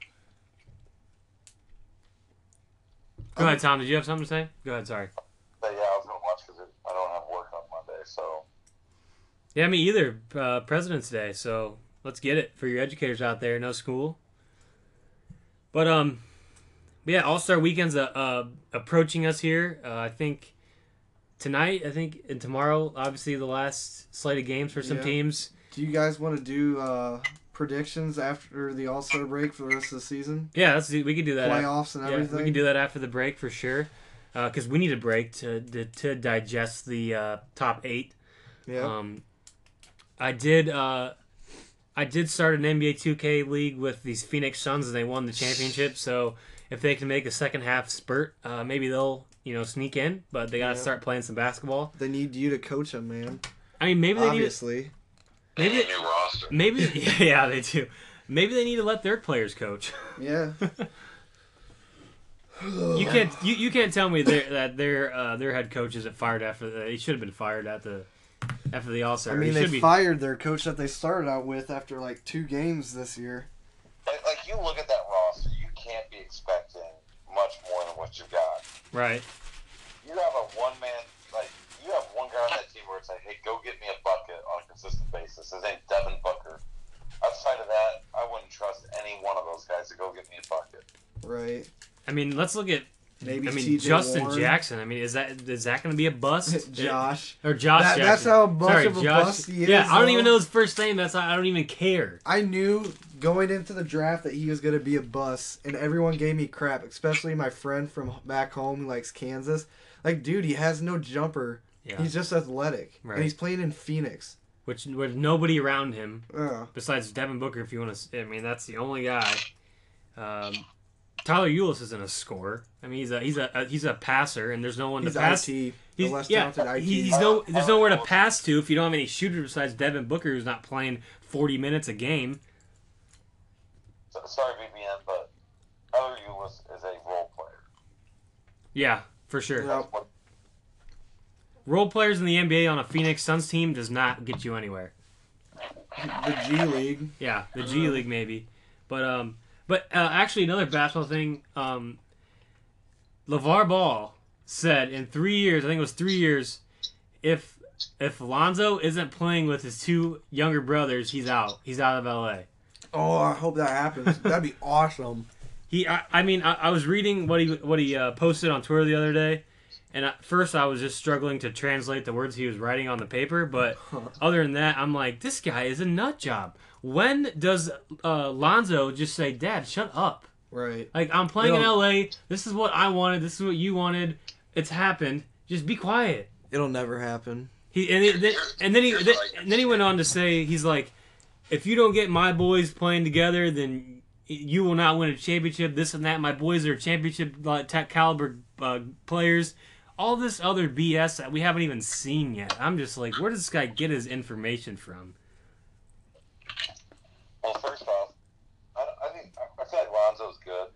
Go ahead, Tom. Did you have something to say? Go ahead. Sorry. Yeah, I was gonna watch because I don't have work on Monday, so Yeah, me either. Uh, President's Day, so let's get it for your educators out there. No school. But um, yeah, All Star Weekend's uh, uh approaching us here. Uh, I think tonight, I think, and tomorrow, obviously the last slate of games for some Yeah. teams. Do you guys want to do uh, predictions after the All Star break for the rest of the season? Yeah, let's do, we could do that. Playoffs and yeah, everything? we can do that after the break for sure. Because we need a break to to, to digest the uh, top eight. Yeah. Um, I did. Uh, I did start an NBA 2K league with these Phoenix Suns, and they won the championship. So if they can make a second half spurt, uh, maybe they'll you know sneak in. But they gotta Yeah. start playing some basketball. they need you to coach them, man. I mean, maybe they need. Obviously. Maybe Need a new roster. maybe yeah they do. Maybe they need to let their players coach. Yeah. You can't you, you can't tell me that their uh, their head coach isn't fired after the, he should have been fired at the after the All Star. I mean, he they be. fired their coach that they started out with after like two games this year. Like, like you look at that roster, you can't be expecting much more than what you got. Right. You have a one man, like you have one guy on that team where it's like, hey, go get me a bucket on a consistent basis. His name's Devin Booker. Outside of that, I wouldn't trust any one of those guys to go get me a bucket. Right. I mean, let's look at. Maybe I mean, TJ Justin Warren. Jackson. I mean, is that is that going to be a bust? Josh. or Josh That- Jackson? that's how much Sorry, of a Josh. bust he is, Yeah, I don't though. even know his first name. That's I don't even care. I knew going into the draft that he was going to be a bust, and everyone gave me crap, especially my friend from back home who likes Kansas. Like, dude, he has no jumper. Yeah. He's just athletic. Right. And he's playing in Phoenix. Which with nobody around him Uh, besides Devin Booker. If you want to, I mean, that's the only guy. Um, Tyler Ulis isn't a scorer. I mean, he's a he's a, a he's a passer, and there's no one he's to pass. IT. The He's, less yeah, talented IT. he- he's no. There's nowhere to pass to if you don't have any shooters besides Devin Booker, who's not playing 40 minutes a game. So, sorry, VBN, but Tyler Ulis is a role player. Yeah, for sure. Yeah. Role players in the NBA on a Phoenix Suns team does not get you anywhere. the G League. Yeah, the G League maybe, but um, but uh, actually another basketball thing. Um, LeVar Ball said in three years, I think it was three years, if if Lonzo isn't playing with his two younger brothers, he's out. He's out of LA. Oh, I hope that happens. That'd be awesome. He, I, I mean, I, I was reading what he what he uh, posted on Twitter the other day, and at first I was just struggling to translate the words he was writing on the paper. But other than that, I'm like, this guy is a nut job. When does uh, Lonzo just say, "Dad, shut up"? Right. Like I'm playing in LA. This is what I wanted. This is what you wanted. It's happened. Just be quiet. It'll never happen. He and, he- then, and then he Here's then, what I can and then he went on to say he's like, if you don't get my boys playing together, then you will not win a championship. This and that. My boys are championship like, caliber uh, players. All this other BS that we haven't even seen yet. I'm just like, where does this guy get his information from? Well, first off, I, I think I feel like Lonzo's good,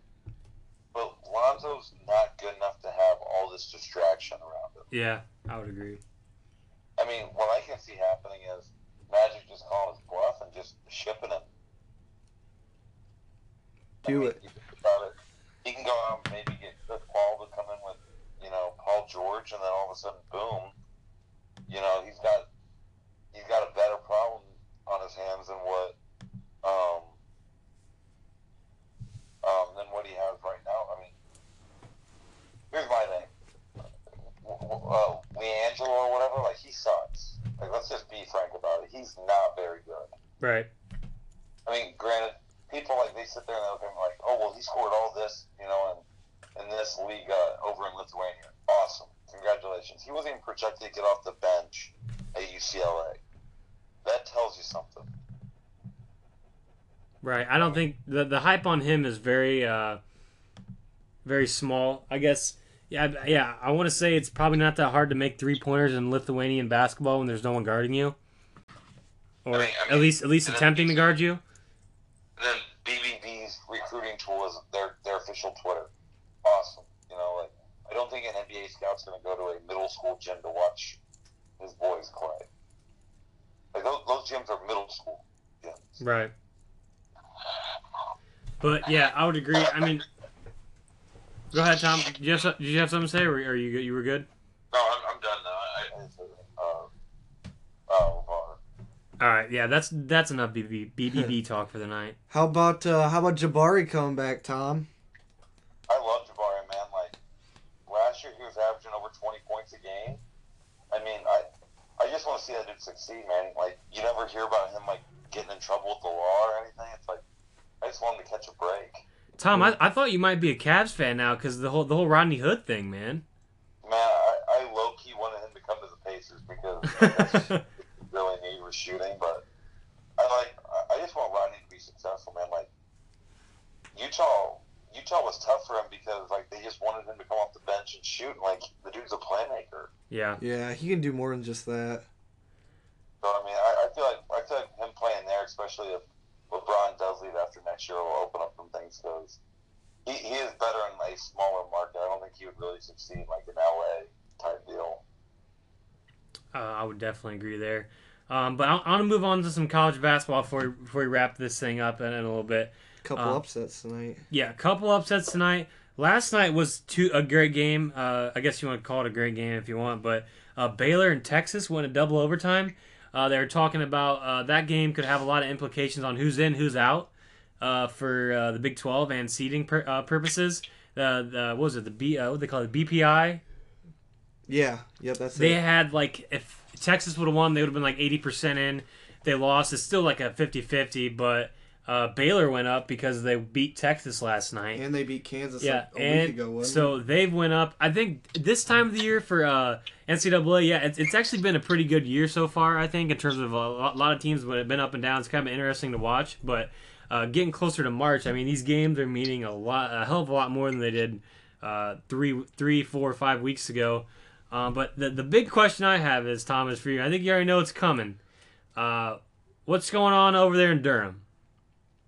but Lonzo's not good enough to have all this distraction around him. Yeah, I would agree. I mean, what I can see happening is Magic just calling his bluff and just shipping him. I Do mean, it. about it. He can go out and maybe get Chris Paul to come in with, you know, Paul George, and then all of a sudden, boom, you know, he's got he's got a better problem on his hands than what um um than what he has right now. I mean, here's my thing. Uh, LiAngelo or whatever, like he sucks. Like let's just be frank about it. He's not very good. Right. I mean, granted, people like they sit there and they look at him like, oh well, he scored all this, you know, in in this league uh, over in Lithuania. Awesome, congratulations. He wasn't even projected to get off the bench at UCLA. That tells you something. Right. I don't think the the hype on him is very uh very small. I guess yeah, I- yeah, I want to say it's probably not that hard to make three-pointers in Lithuanian basketball when there's no one guarding you. Or I mean- I at least at least attempting to guard you. And then BBV's recruiting tool is their their official Twitter. Awesome. You know, like I don't think an NBA scout's going to go to a middle school gym to watch his boys play. Like those, those gyms are middle school gyms. Right. But yeah, I would agree. I mean, go ahead, Tom. Did you have, did you have something to say, or are you you were good? No, I'm, I'm done now. I, I, uh, oh, uh, All right. Yeah, that's that's enough BB, BBB talk for the night. How about uh, how about Jabari coming back, Tom? I love Jabari, man. Like last year, he was averaging over 20 points a game. I mean, I I just want to see that dude succeed, man. Like you never hear about him like getting in trouble with the law or anything. It's like I just want him to catch a break. Tom, I, I thought you might be a Cavs fan now because the whole the whole Rodney Hood thing, man. Man, I, I low key wanted him to come to the Pacers because that's what he really need was shooting. But I like I- I just want Rodney to be successful, man. Like Utah, Utah was tough for him because like they just wanted him to come off the bench and shoot. And, like the dude's a playmaker. yeah. Yeah, he can do more than just that. So I mean, I, I feel like I feel him playing there, especially if LeBron does leave after next year, will open up some things because he, he is better in a smaller market. I don't think he would really succeed like an LA type deal. Uh, I would definitely agree there. Um, but I, I want to move on to some college basketball before we, before we wrap this thing up in, in a little bit. Couple Uh, upsets tonight. Yeah, a couple upsets tonight. Last night was two, a great game. Uh, I guess you want to call it a great game if you want. But uh, Baylor and Texas went a double overtime. Uh, they were talking about uh, that game could have a lot of implications on who's in, who's out uh, for uh, the Big 12 and seeding pur- uh, purposes. Uh, the what was it? The B uh, what they call it BPI. Yeah, yep, that's it. They it. had like if Texas would have won, they would have been like eighty percent in. They lost. It's still like a 50-50, but uh, Baylor went up because they beat Texas last night. And they beat Kansas Yeah, a, a and week ago, wasn't so they've went up. I think this time of the year for uh, NCAA, yeah, it's, it's actually been a pretty good year so far. I think in terms of a lot, of teams that have been up and down. It's kind of interesting to watch, but uh, getting closer to March, I mean, these games are meaning a lot, a hell of a lot more than they did uh, three, three, four, five weeks ago. Um, but the the big question I have is Thomas for you. I think you already know it's coming. Uh, what's going on over there in Durham?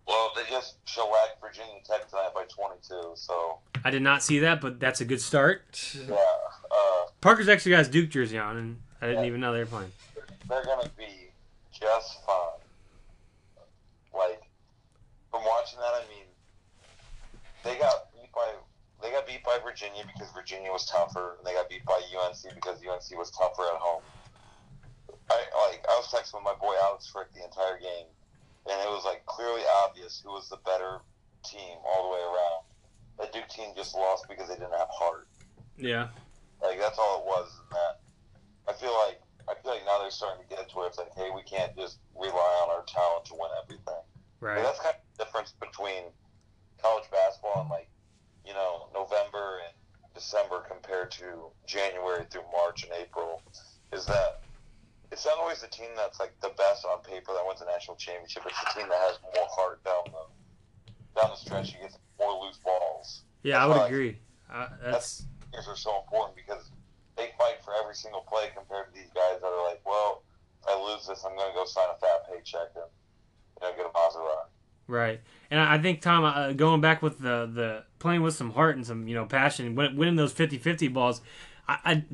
Well, they just shellacked Virginia Tech tonight by 22. So I did not see that, but that's a good start. yeah, uh, Parker's actually got his Duke jersey on, and I didn't Yeah. even know they were playing. they're gonna be just fine. Like from watching that, I mean, they got beat by they got beat by Virginia because Virginia was tougher, and they got beat by UNC because UNC was tougher at home. I like I was texting with my boy Alex Frick the entire game, and it was like clearly obvious who was the better team all the way around. That Duke team just lost because they didn't have heart. Yeah. Like that's all it was. And that I feel like I feel like now they're starting to get to where it's like, hey, we can't just rely on our talent to win everything. Right. that's kind of the difference between college basketball and like you know November and December compared to January through March and April. Is that it's not always the team that's like the best on paper that wins the national championship. It's the team that has more heart down the down the stretch. You get more loose balls. Yeah, I would That's agree. Uh, that's These are so important because they fight for every single play compared to these guys that are like, well, if I lose this, I'm going to go sign a fat paycheck and you know get a Maserati. right. And I I think Tom, uh, going back with the the playing with some heart and some you know passion, winning those 50-50 balls, I, I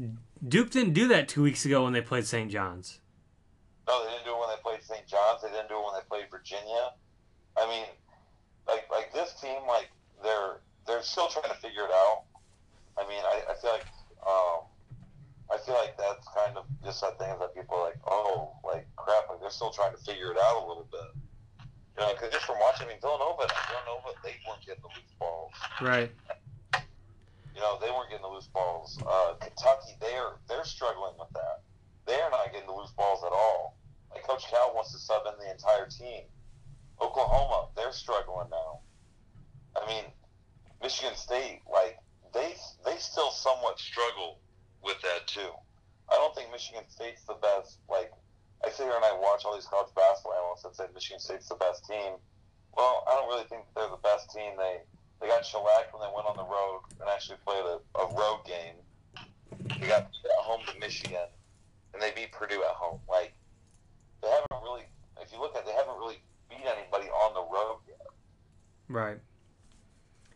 Duke didn't do that two weeks ago when they played St. John's. No, they didn't do it when they played St. John's. They didn't do it when they played Virginia. I mean, like like this team, like they're they're still trying to figure it out. I mean, I, I feel like um, I feel like that's kind of just that thing that people are like, oh, like crap, like they're still trying to figure it out a little bit. You know, because just from watching, I mean, Villanova, Villanova, they weren't getting the loose balls. Right. You know, they weren't getting the loose balls. Uh, Kentucky, they're they're struggling with that. They're not getting the loose balls at all. Like Coach Cal wants to sub in the entire team. Oklahoma, they're struggling now. I mean, Michigan State, like they they still somewhat struggle with that too. I don't think Michigan State's the best. Like I sit here and I watch all these college basketball analysts that say Michigan State's the best team. Well, I don't really think they're the best team. They they got shellacked when they went on the road and actually played a, a road game. They got at home to Michigan, and they beat Purdue at home. Like they haven't really. If you look at, they haven't really beat anybody on the road yet. Right.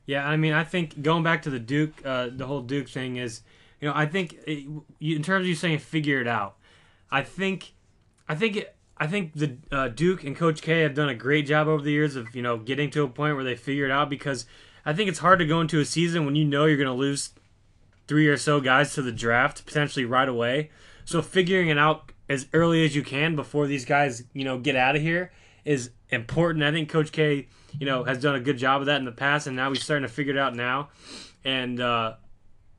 Yeah, I mean, I think going back to the Duke, uh, the whole Duke thing is, you know, I think it, you, in terms of you saying figure it out, I think, I think, it, I think the uh, Duke and Coach K have done a great job over the years of you know getting to a point where they figure it out because I think it's hard to go into a season when you know you're going to lose three or so guys to the draft potentially right away. So figuring it out as early as you can before these guys you know get out of here is important. I think Coach K you know, has done a good job of that in the past, and now he's starting to figure it out now. And uh,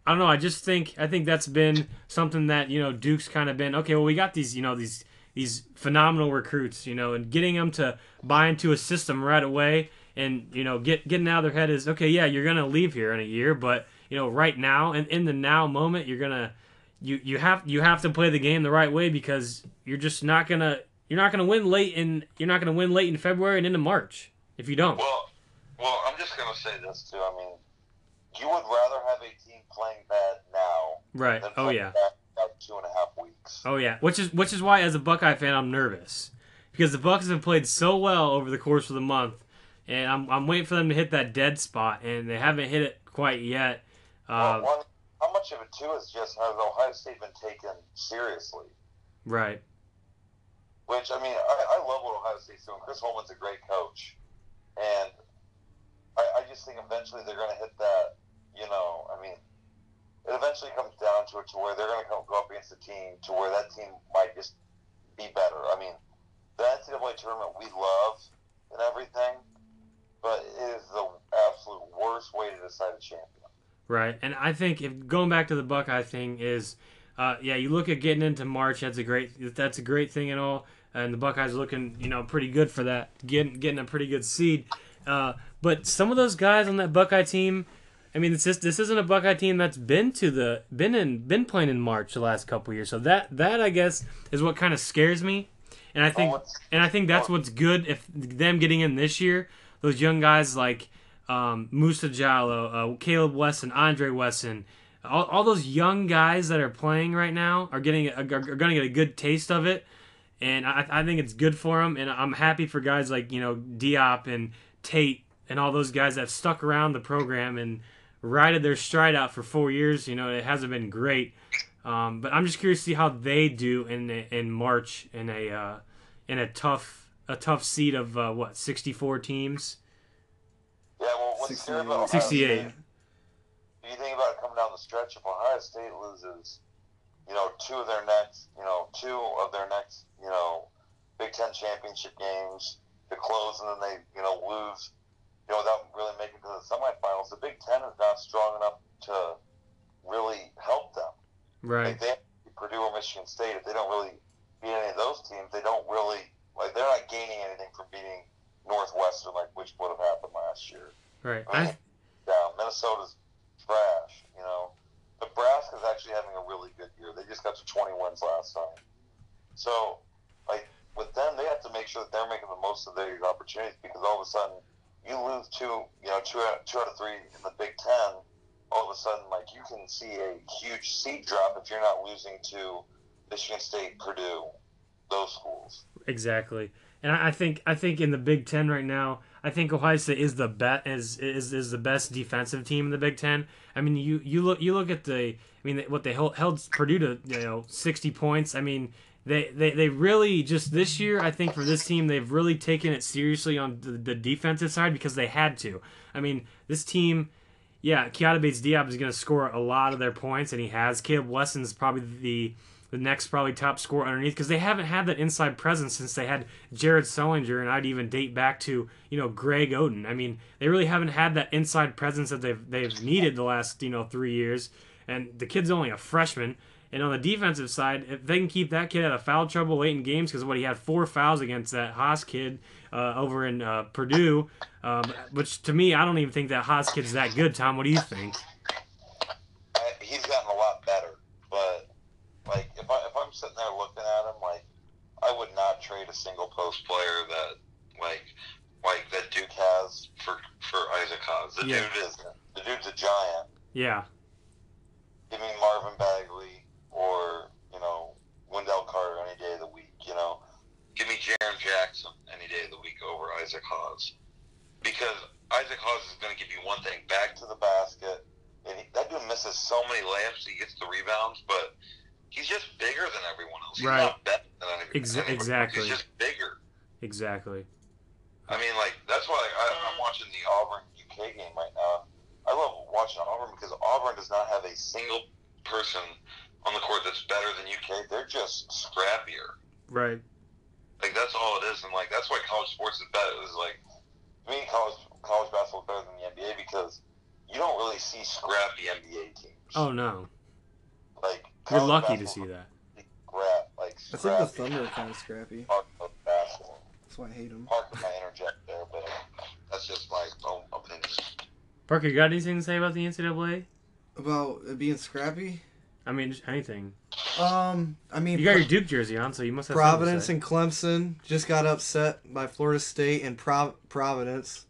I don't know. I just think I think that's been something that you know Duke's kind of been okay. Well, we got these you know these these phenomenal recruits, you know, and getting them to buy into a system right away, and you know, get getting out of their head is okay. Yeah, you're gonna leave here in a year, but you know, right now and in the now moment, you're gonna you you have you have to play the game the right way because you're just not gonna you're not gonna win late in you're not gonna win late in February and into March if you don't. Well, well, I'm just gonna say this too. I mean, you would rather have a team playing bad now, right? Than oh yeah. About two and a half weeks. Oh yeah, which is which is why as a Buckeye fan I'm nervous because the Bucks have played so well over the course of the month, and I'm I'm waiting for them to hit that dead spot, and they haven't hit it quite yet. Uh, well, one, how much of it too is just has Ohio State been taken seriously? Right. Which I mean, I, I love what Ohio State's doing. Chris Holtmann's a great coach. And I, I just think eventually they're going to hit that, you know, I mean, it eventually comes down to it to where they're going to go up against a team to where that team might just be better. I mean, the NCAA tournament we love and everything, but it is the absolute worst way to decide a champion. Right, and I think if going back to the Buckeye thing is, uh, yeah, you look at getting into March. That's a great. That's a great thing and all and the Buckeyes are looking, you know, pretty good for that, getting getting a pretty good seed. Uh, but some of those guys on that Buckeye team, I mean, this is, this isn't a Buckeye team that's been to the been in been playing in March the last couple years. So that that I guess is what kind of scares me, and I think and I think that's what's good if them getting in this year. Those young guys like um, Musa Jallow, uh, Caleb Wesson, Andre Wesson. All, all those young guys that are playing right now are getting are, are going to get a good taste of it and I, I think it's good for them. And I'm happy for guys like you know Diop and Tate and all those guys that stuck around the program and rided their stride out for four years. You know, it hasn't been great, um, but I'm just curious to see how they do in in March in a uh, in a tough a tough seat of uh, what 64 teams. Yeah, well, what's 68. about 68. State, you think about it coming down the stretch, if Ohio State loses you know, two of their next, you know, two of their next, you know, Big Ten championship games to close, and then they, you know, lose, you know, without really making it to the semifinals. The Big Ten is not strong enough to really help them. Right. Like they Purdue or Michigan State. If they don't really beat any of those teams, they don't really like. They're not gaining anything from beating Northwestern, like which would have happened last year. Right. I mean, I... down. Minnesota's trash. You know. Nebraska's actually having a really good year. They just got to 20 wins last time. So, like with them, they have to make sure that they're making the most of their opportunities because all of a sudden you lose two, you know, two out, two out of three in the Big Ten. All of a sudden, like you can see a huge seat drop if you're not losing to Michigan State, Purdue, those schools. Exactly, and I think I think in the Big Ten right now, I think Ohio State is the best is, is is the best defensive team in the Big Ten. I mean, you you look you look at the I mean what they held, held Purdue to you know sixty points. I mean they, they they really just this year I think for this team they've really taken it seriously on the, the defensive side because they had to. I mean this team. Yeah, Keita Bates Diop is going to score a lot of their points, and he has. Caleb Wesson's probably the the next probably top scorer underneath because they haven't had that inside presence since they had Jared Sullinger and I'd even date back to you know Greg Oden. I mean they really haven't had that inside presence that they've they've needed the last you know three years. And the kid's only a freshman. And on the defensive side, if they can keep that kid out of foul trouble late in games, because what he had four fouls against that Haas kid uh, over in uh, Purdue, um, which to me I don't even think that Haas kid's that good. Tom, what do you think? He's gotten a lot better, but like I would not trade a single post player that like like that Duke has for for Isaac Haas. The Yeah. dude is the dude's a giant. Yeah. Give me Marvin Bagley or you know Wendell Carter any day of the week. You know, give me Jaren Jackson any day of the week over Isaac Haas because Isaac Haas is going to give you one thing: back to the basket. And he, that dude misses so many layups. He gets the rebounds, but he's just bigger than everyone else. He's Right. not better than anyone Exa- exactly. He's just bigger. Exactly. I mean, like that's why I, I'm watching the Auburn UK game right now. I love watching Auburn because Auburn does not have a single person on the court that's better than UK. They're just scrappier. Right. Like that's all it is, and like that's why college sports is better. Is like to me, college college basketball is better than the NBA because you don't really see scrappy NBA teams. Oh no. Like You're lucky to see that. that. is Scrap, like I think the. Thunder are kind of scrappy. Park. That's why I hate them. Park my interject there, but that's just my own opinion. Parker, you got anything to say about the NCAA? About it being scrappy? I mean, just anything. Um, I mean, You got your Duke jersey on, so you must have Providence something and Clemson just got upset by Florida State and Prov- Providence.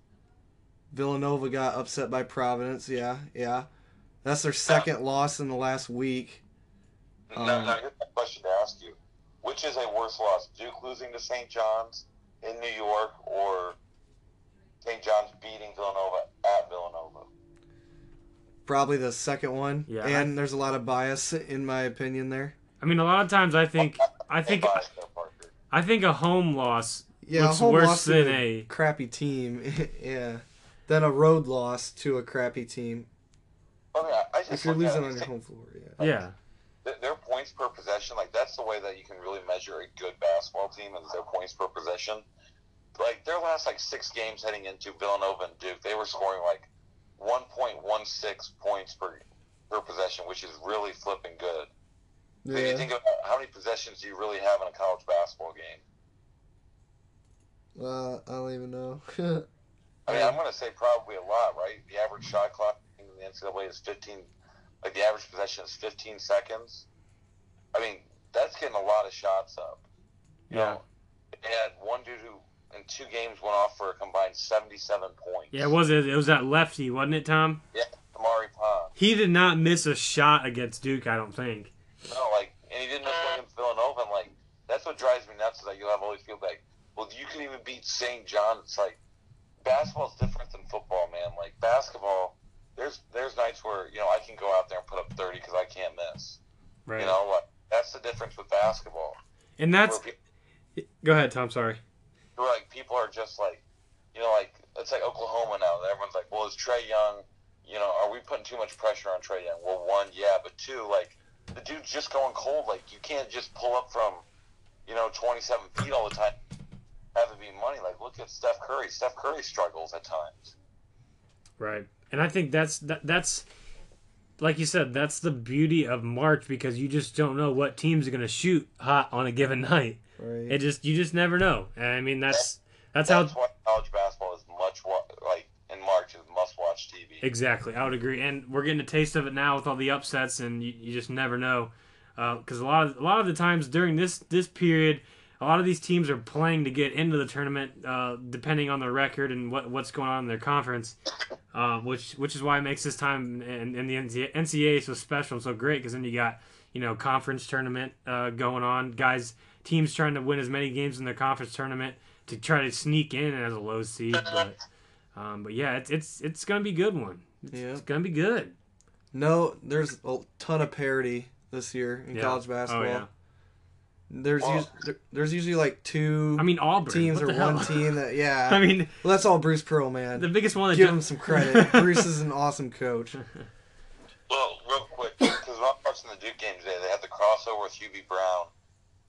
Villanova got upset by Providence. Yeah, yeah. That's their second loss in the last week. Now, Um, now here's my question to ask you: Which is a worse loss, Duke losing to St. John's in New York, or St. John's beating Villanova at Villanova? Probably the second one. Yeah. And there's a lot of bias in my opinion there. I mean, a lot of times I think I think there, I think a home loss Yeah, looks home worse loss to than a. crappy team. yeah. Than a road loss to a crappy team. I mean, I, I just If you're losing on your home floor, yeah. Yeah. th- Their points per possession, like that's the way that you can really measure a good basketball team is their points per possession. Like their last like six games heading into Villanova and Duke, they were scoring like 1.16 points per per possession, which is really flipping good. Yeah. So you think about how many possessions do you really have in a college basketball game? Uh, I don't even know. I mean, I'm going to say probably a lot, right? The average shot clock in the NCAA is 15, like the average possession is 15 seconds. I mean, that's getting a lot of shots up. You Yeah. know, they had one dude who in two games went off for a combined 77 points. Yeah, it was it? It was that lefty, wasn't it, Tom? Yeah, Amari Pond. He did not miss a shot against Duke. I don't think. No, like, and he didn't miss one against Villanova. And, like, that's what drives me nuts is that you'll have all these people like, well, you can even beat St. John. It's like, basketball's different than football, man. Like, basketball, there's there's nights where, you know, I can go out there and put up 30 because I can't miss. Right. You know, like, that's the difference with basketball. and that's. People, Go ahead, Tom. Sorry. where, like, people are just like, you know, like, it's like Oklahoma now. Everyone's like, well, is Trae Young, you know, are we putting too much pressure on Trae Young? Well, one, yeah, but two, like, the dude's just going cold. Like, you can't just pull up from, you know, 27 feet all the time, have it be money. Like, look at Steph Curry. Steph Curry struggles at times. Right. And I think that's that, that's like you said, that's the beauty of March because you just don't know what teams are going to shoot hot on a given night. right. It just you just never know. And I mean that's that's how That's why college basketball is much, wa- like, in March is must-watch TV. exactly. I would agree. And we're getting a taste of it now with all the upsets and you, you just never know. Uh, because a lot of a lot of the times during this this period, a lot of these teams are playing to get into the tournament, uh, depending on their record and what, what's going on in their conference, uh, which which is why it makes this time in, in the NCAA so special and so great. Because then you got you know conference tournament uh, going on, guys, teams trying to win as many games in their conference tournament to try to sneak in as a low seed. But um, but yeah, it's it's it's gonna be a good one. It's, Yeah. it's gonna be good. No, there's a ton of parity this year in Yeah. college basketball. Oh yeah. There's Well- us- there, there's usually like two I mean Auburn teams what or hell? one team that yeah. I mean well, that's all Bruce Pearl, man. the biggest one that Give ju- him some credit. Bruce is an awesome coach. Well, real quick, because when I was watching the Duke game today, they had the crossover with Hubie Brown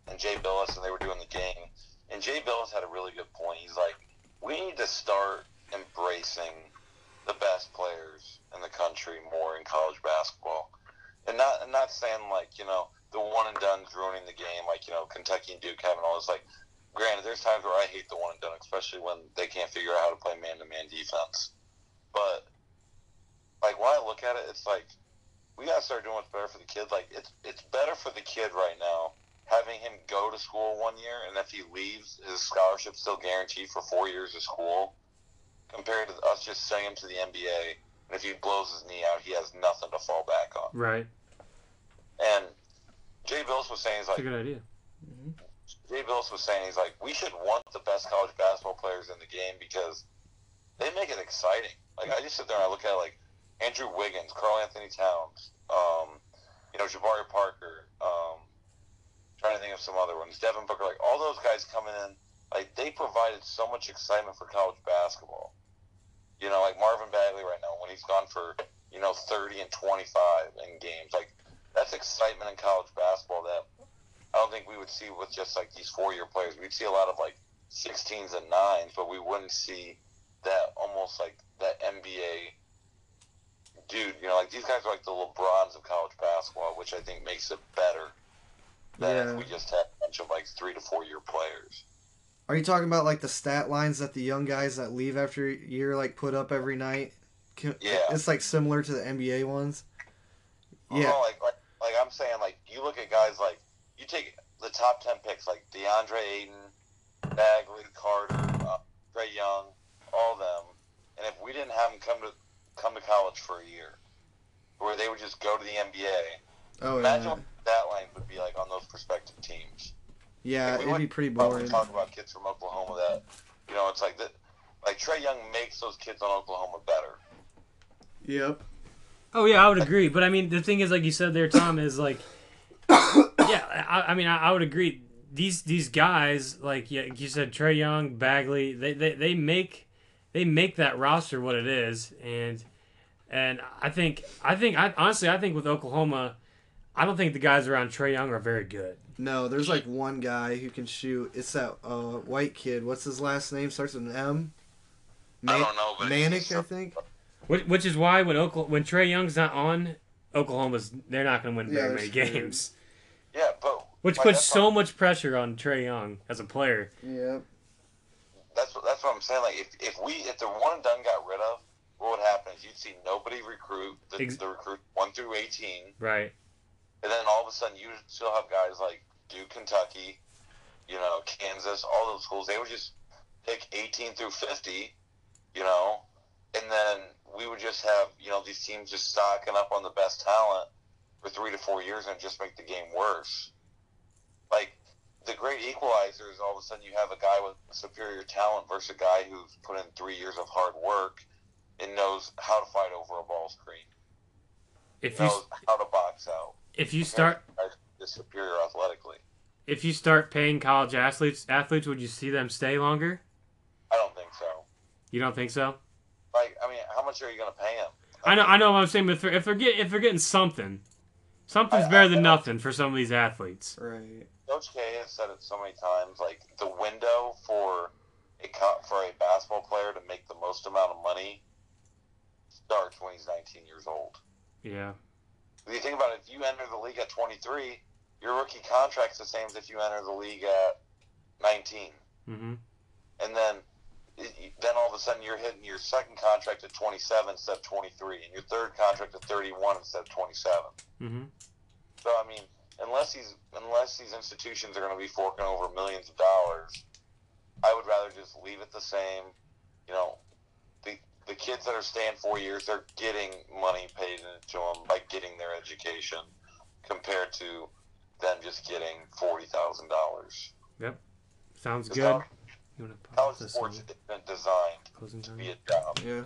and Jay Bilas, and they were doing the game. And Jay Bilas had a really good point. He's like, we need to start embracing the best players in the country more in college basketball, and not and not saying like you know the one and done's ruining the game, like you know Kentucky and Duke having all this. Like, granted, there's times where I hate the one and done, especially when they can't figure out how to play man to man defense. But like when I look at it, it's like we gotta start doing what's better for the kid. Like it's it's better for the kid right now having him go to school one year, and if he leaves, his scholarship's still guaranteed for four years of school, compared to us just sending him to the NBA. And if he blows his knee out, he has nothing to fall back on. Right. And Jay Bilas was saying, he's That's like, a good idea. Jay Bilas was saying, he's like, we should want the best college basketball players in the game because they make it exciting. Like, I just sit there and I look at like Andrew Wiggins, Karl-Anthony Towns, um, you know, Jabari Parker, um, trying to think of some other ones, Devin Booker, like all those guys coming in, like they provided so much excitement for college basketball. You know, like Marvin Bagley right now, when he's gone for, you know, 30 and 25 in games, like that's excitement in college basketball that I don't think we would see with just like these four year players. We'd see a lot of like 16s and 9s, but we wouldn't see that almost like that NBA dude. You know, like these guys are like the LeBrons of college basketball, which I think makes it better than Yeah. if we just had a bunch of like three to four year players. Are you talking about like the stat lines that the young guys that leave after a year like put up every night? Can- Yeah. It's like similar to the NBA ones. Yeah. know, like, like like I'm saying, like you look at guys like you take the top ten picks, like DeAndre Ayton, Bagley, Carter, uh, Trae Young, all of them, and if we didn't have them come to come to college for a year, where they would just go to the NBA, Oh imagine yeah. what that line would be like on those prospective teams. Yeah, we it'd be pretty boring. talk about kids from Oklahoma that, you know, it's like that. Like Trae Young makes those kids on Oklahoma better. Yep. Oh yeah, I would agree. But I mean, the thing is, like you said there, Tom, is like, yeah, I, I mean, I, I would agree. These these guys, like yeah, you said, Trae Young, Bagley, they, they, they make they make that roster what it is, and and I think I think I honestly I think with Oklahoma, I don't think the guys around Trae Young are very good. No, there's like one guy who can shoot. It's that uh, white kid. What's his last name? Starts with an M. I don't know, but Manek, I think. Which, which is why when Oklahoma, when Trae Young's not on, Oklahoma's they're not going to win Yeah, very many screwed. games, Yeah, but which like, puts so what- much pressure on Trae Young as a player. Yep. That's what that's what I'm saying. Like if, if we if the one and done got rid of, what would happen is you'd see nobody recruit the, Ex- the recruit one through eighteen, Right. and then all of a sudden you still have guys like Duke, Kentucky, you know, Kansas, all those schools. They would just pick eighteen through fifty, you know, and then we would just have you know these teams just stocking up on the best talent for three to four years and just make the game worse. Like the great equalizer is all of a sudden you have a guy with superior talent versus a guy who's put in three years of hard work and knows how to fight over a ball screen, If you knows how to box out. if you start is superior athletically. if you start paying college athletes athletes, would you see them stay longer? I don't think so. You don't think so? Like, I mean, how much are you going to pay him? I know, I know. What I'm saying, but if they're, if they're getting if they're getting something, something's I- better I- than nothing for some of these athletes. Right. Coach K has said it so many times. Like the window for a for a basketball player to make the most amount of money starts when he's 19 years old. Yeah, If you think about it, if you enter the league at 23, your rookie contract's the same as if you enter the league at 19, hmm and then it- then all of a sudden you're hitting your second contract at 27 instead of 23, and your third contract at 31 instead of 27. hmm So I mean, unless these unless these institutions are going to be forking over millions of dollars, I would rather just leave it the same. You know, the the kids that are staying four years, they're getting money paid into them by getting their education, compared to them just getting forty thousand dollars. Yep, sounds good. You want to College pause this? sports one? been designed Closing to time? be a job. Yeah.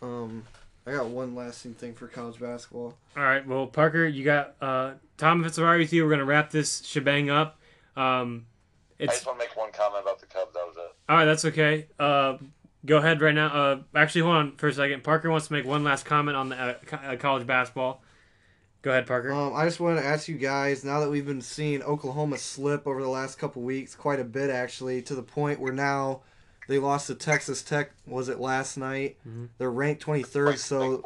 Um, I got one lasting thing for college basketball. All right. Well, Parker, you got uh, Tom. If it's all right with you, we're gonna wrap this shebang up. Um, I it's just want to make one comment about the Cubs. That was it. all right. That's okay. Uh, go ahead right now. Uh, actually, hold on for a second. Parker wants to make one last comment on the uh, co- uh, college basketball. Go ahead, Parker. Um, I just wanted to ask you guys now that we've been seeing Oklahoma slip over the last couple weeks, quite a bit actually, to the point where now they lost to Texas Tech. Was it last night? Mhm. They're ranked 23rd, so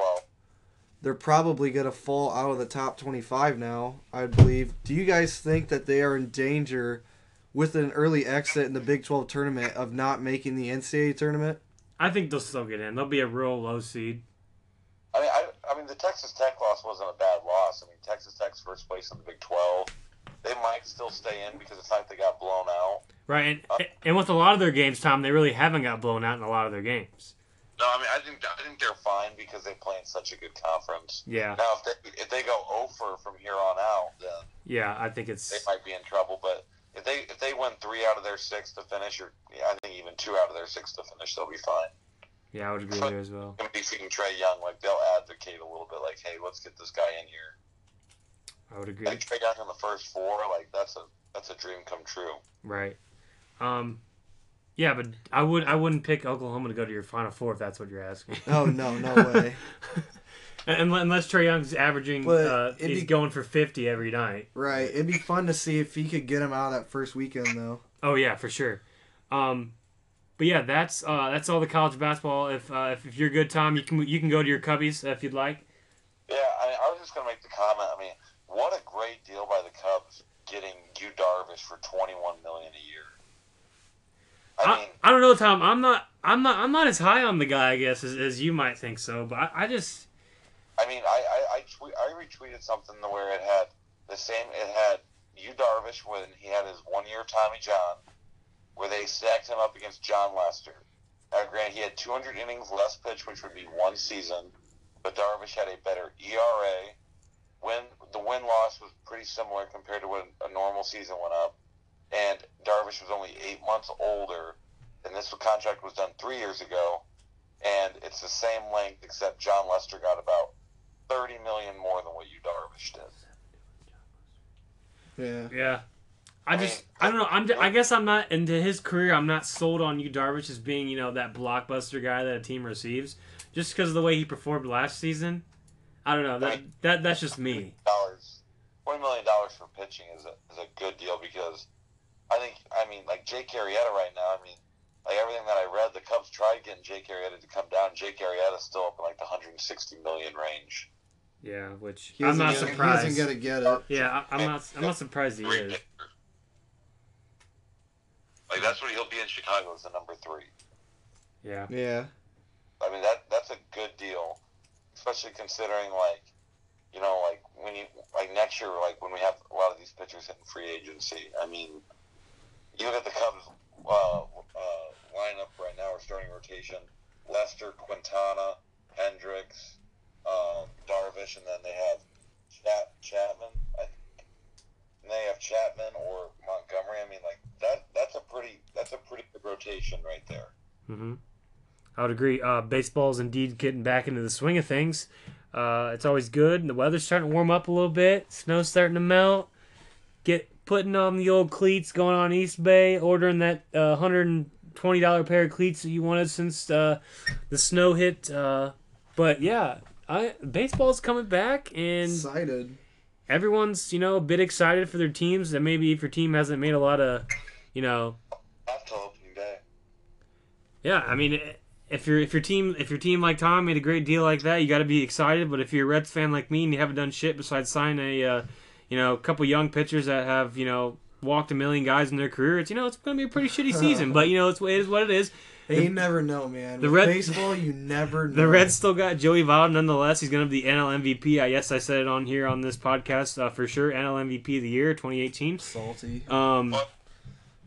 they're probably going to fall out of the top 25 now, I believe. Do you guys think that they are in danger with an early exit in the Big 12 tournament of not making the NCAA tournament? I think they'll still get in. They'll be a real low seed. I mean, I, I mean, the Texas Tech loss wasn't a bad loss. I mean, Texas Tech's first place in the Big 12. they might still stay in because it's not like they got blown out. Right, and uh, and with a lot of their games, Tom, they really haven't got blown out in a lot of their games. No, I mean I think I think they're fine because they play in such a good conference. Yeah, Now if they if they go over from here on out, then yeah, I think it's they might be in trouble. But if they if they win three out of their six to finish, or yeah, I think even two out of their six to finish, they'll be fine. Yeah, I would agree there as well. Gonna be seeing Trae Young, like they'll advocate a little bit, like, hey, let's get this guy in here. I would agree. Like Trae Young in the first four, like that's a that's a dream come true. Right. Um, yeah, but I would I wouldn't pick Oklahoma to go to your Final Four if that's what you're asking. Oh no, no way. unless, unless Trae Young's averaging, uh, he's be- going for fifty every night. right. It'd be fun to see if he could get him out of that first weekend though. Oh yeah, for sure. Um, but yeah, that's uh, that's all the college basketball. If, uh, if if you're good, Tom, you can you can go to your Cubbies if you'd like. Yeah, I, mean, I was just gonna make the comment. I mean, what a great deal by the Cubs getting Yu Darvish for twenty one million a year. I I, mean, I don't know, Tom. I'm not I'm not I'm not as high on the guy, I guess, as, as you might think so. But I, I just I mean, I I, I, tweet, I retweeted something where it had the same. It had Yu Darvish when he had his one year Tommy John, where they stacked him up against Jon Lester. Now, granted, he had 200 innings less pitch, which would be one season, but Darvish had a better ERA. When the win loss was pretty similar compared to when a normal season went up, and Darvish was only eight months older, and this contract was done three years ago, and it's the same length except Jon Lester got about 30 million more than what Yu Darvish did. Yeah. yeah. I I just I don't know. I'm I guess I'm not into his career. I'm not sold on Yu Darvish as being you know that blockbuster guy that a team receives just because of the way he performed last season. I don't know that that that's just me. Dollars, 20 million dollars for pitching is a is a good deal because I think I mean like Jake Arrieta right now. I mean like everything that I read, the Cubs tried getting Jake Arrieta to come down. Jake Arrieta's still up in like the 160 million range. Yeah, which He I'm isn't surprised. He isn't gonna get it. Yeah, I, I'm not. I'm not surprised he is. Like that's where he'll be in Chicago as the number three. Yeah. Yeah. I mean that that's a good deal, especially considering like, you know, like when you like next year, like when we have a lot of these pitchers hitting free agency. I mean, you look at the Cubs uh, uh, lineup right now, or starting rotation: Lester, Quintana, Hendricks, um, Darvish, and then they have Chat Chapman. I, and they have Chapman or Montgomery. I mean, like that. That's a pretty. That's a pretty good rotation right there. Mm-hmm. I would agree. Uh, baseball's indeed getting back into the swing of things. Uh, it's always good. The weather's starting to warm up a little bit. Snow's starting to melt. Get putting on the old cleats, going on Eastbay, ordering that uh, hundred and twenty dollar pair of cleats that you wanted since uh, the snow hit. Uh, but yeah, I baseball's coming back, and Excited. Everyone's you know a bit excited for their teams. That maybe if your team hasn't made a lot of, you know, After opening day. Yeah, I mean, if your if your team if your team like Tom made a great deal like that, you got to be excited. But if you're a Reds fan like me and you haven't done shit besides sign a, uh, you know, a couple young pitchers that have you know walked a million guys in their career, it's you know it's gonna be a pretty shitty season. But you know it's it is what it is. Hey, you never know, man. the With Red- baseball, you never know. The Reds still got Joey Votto nonetheless. He's gonna be the NL MVP. I yes I said it on here on this podcast uh, for sure. NL MVP of the year 2018. salty. Um, Well,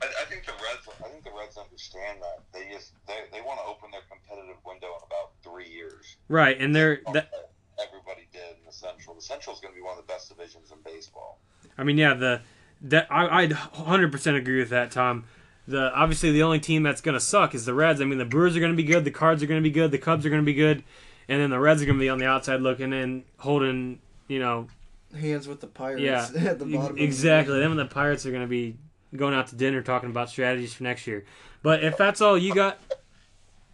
I, I think the Reds. I think the Reds understand that they just they, they want to open their competitive window in about three years. right, and they're that. Everybody did in the Central. The Central is going to be one of the best divisions in baseball. I mean, yeah, the that I I hundred percent agree with that, Tom. The obviously the only team that's gonna suck is the Reds. I mean, the Brewers are gonna be good, the Cards are gonna be good, the Cubs are gonna be good, and then the Reds are gonna be on the outside looking in, holding, you know, Hands with the pirates yeah, at the bottom. of the exactly. division. Them and the Pirates are gonna be going out to dinner talking about strategies for next year. But if that's all you got,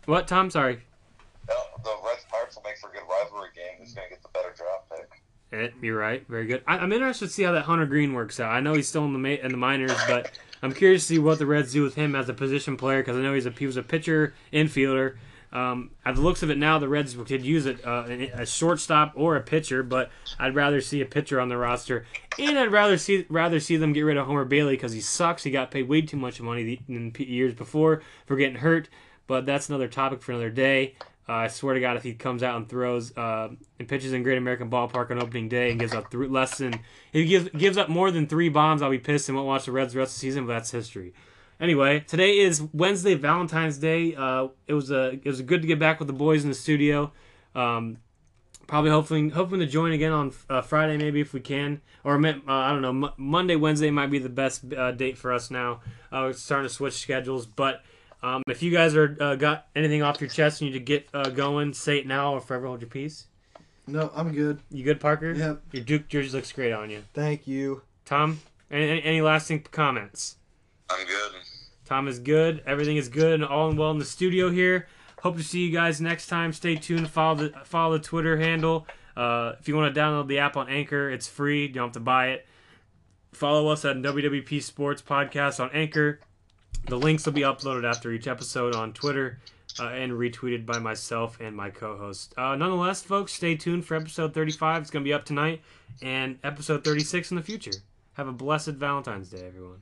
what Tom? Sorry, The, the Reds Pirates will make for a good rivalry game. Who's going to get the better draft pick? Eh, you're right. Very good. I, I'm interested to see how that Hunter Greene works out. I know he's still in the ma- in the minors, but I'm curious to see what the Reds do with him as a position player because I know he's a he was a pitcher, infielder. Um, at the looks of it now, the Reds could use it uh, a shortstop or a pitcher, but I'd rather see a pitcher on the roster, and I'd rather see rather see them get rid of Homer Bailey because he sucks. He got paid way too much money the, in years before for getting hurt. But that's another topic for another day. Uh, I swear to God, if he comes out and throws uh, and pitches in Great American Ballpark on opening day and gives up th- less than if he gives gives up more than three bombs, I'll be pissed and won't watch the Reds the rest of the season. But that's history. Anyway, today is Wednesday, Valentine's Day. Uh, it was a it was good to get back with the boys in the studio. Um, probably hoping hoping to join again on uh, Friday maybe if we can, or uh, I don't know. M- Monday, Wednesday might be the best uh, date for us now. We're starting to switch schedules, but um, if you guys are uh, got anything off your chest and you need to get uh, going, say it now or forever hold your peace. No, I'm good. You good, Parker? Yep. Your Duke jersey looks great on you. Thank you. Tom, any, any, any lasting comments? I'm good. Tom is good. Everything is good and all and well in the studio here. Hope to see you guys next time. Stay tuned. Follow the follow the Twitter handle. Uh, if you want to download the app on Anchor, it's free. You don't have to buy it. Follow us at WWP Sports Podcast on Anchor. The links will be uploaded after each episode on Twitter uh, and retweeted by myself and my co-host. Uh, nonetheless, folks, stay tuned for episode 35. It's going to be up tonight, and episode 36 in the future. Have a blessed Valentine's Day, everyone.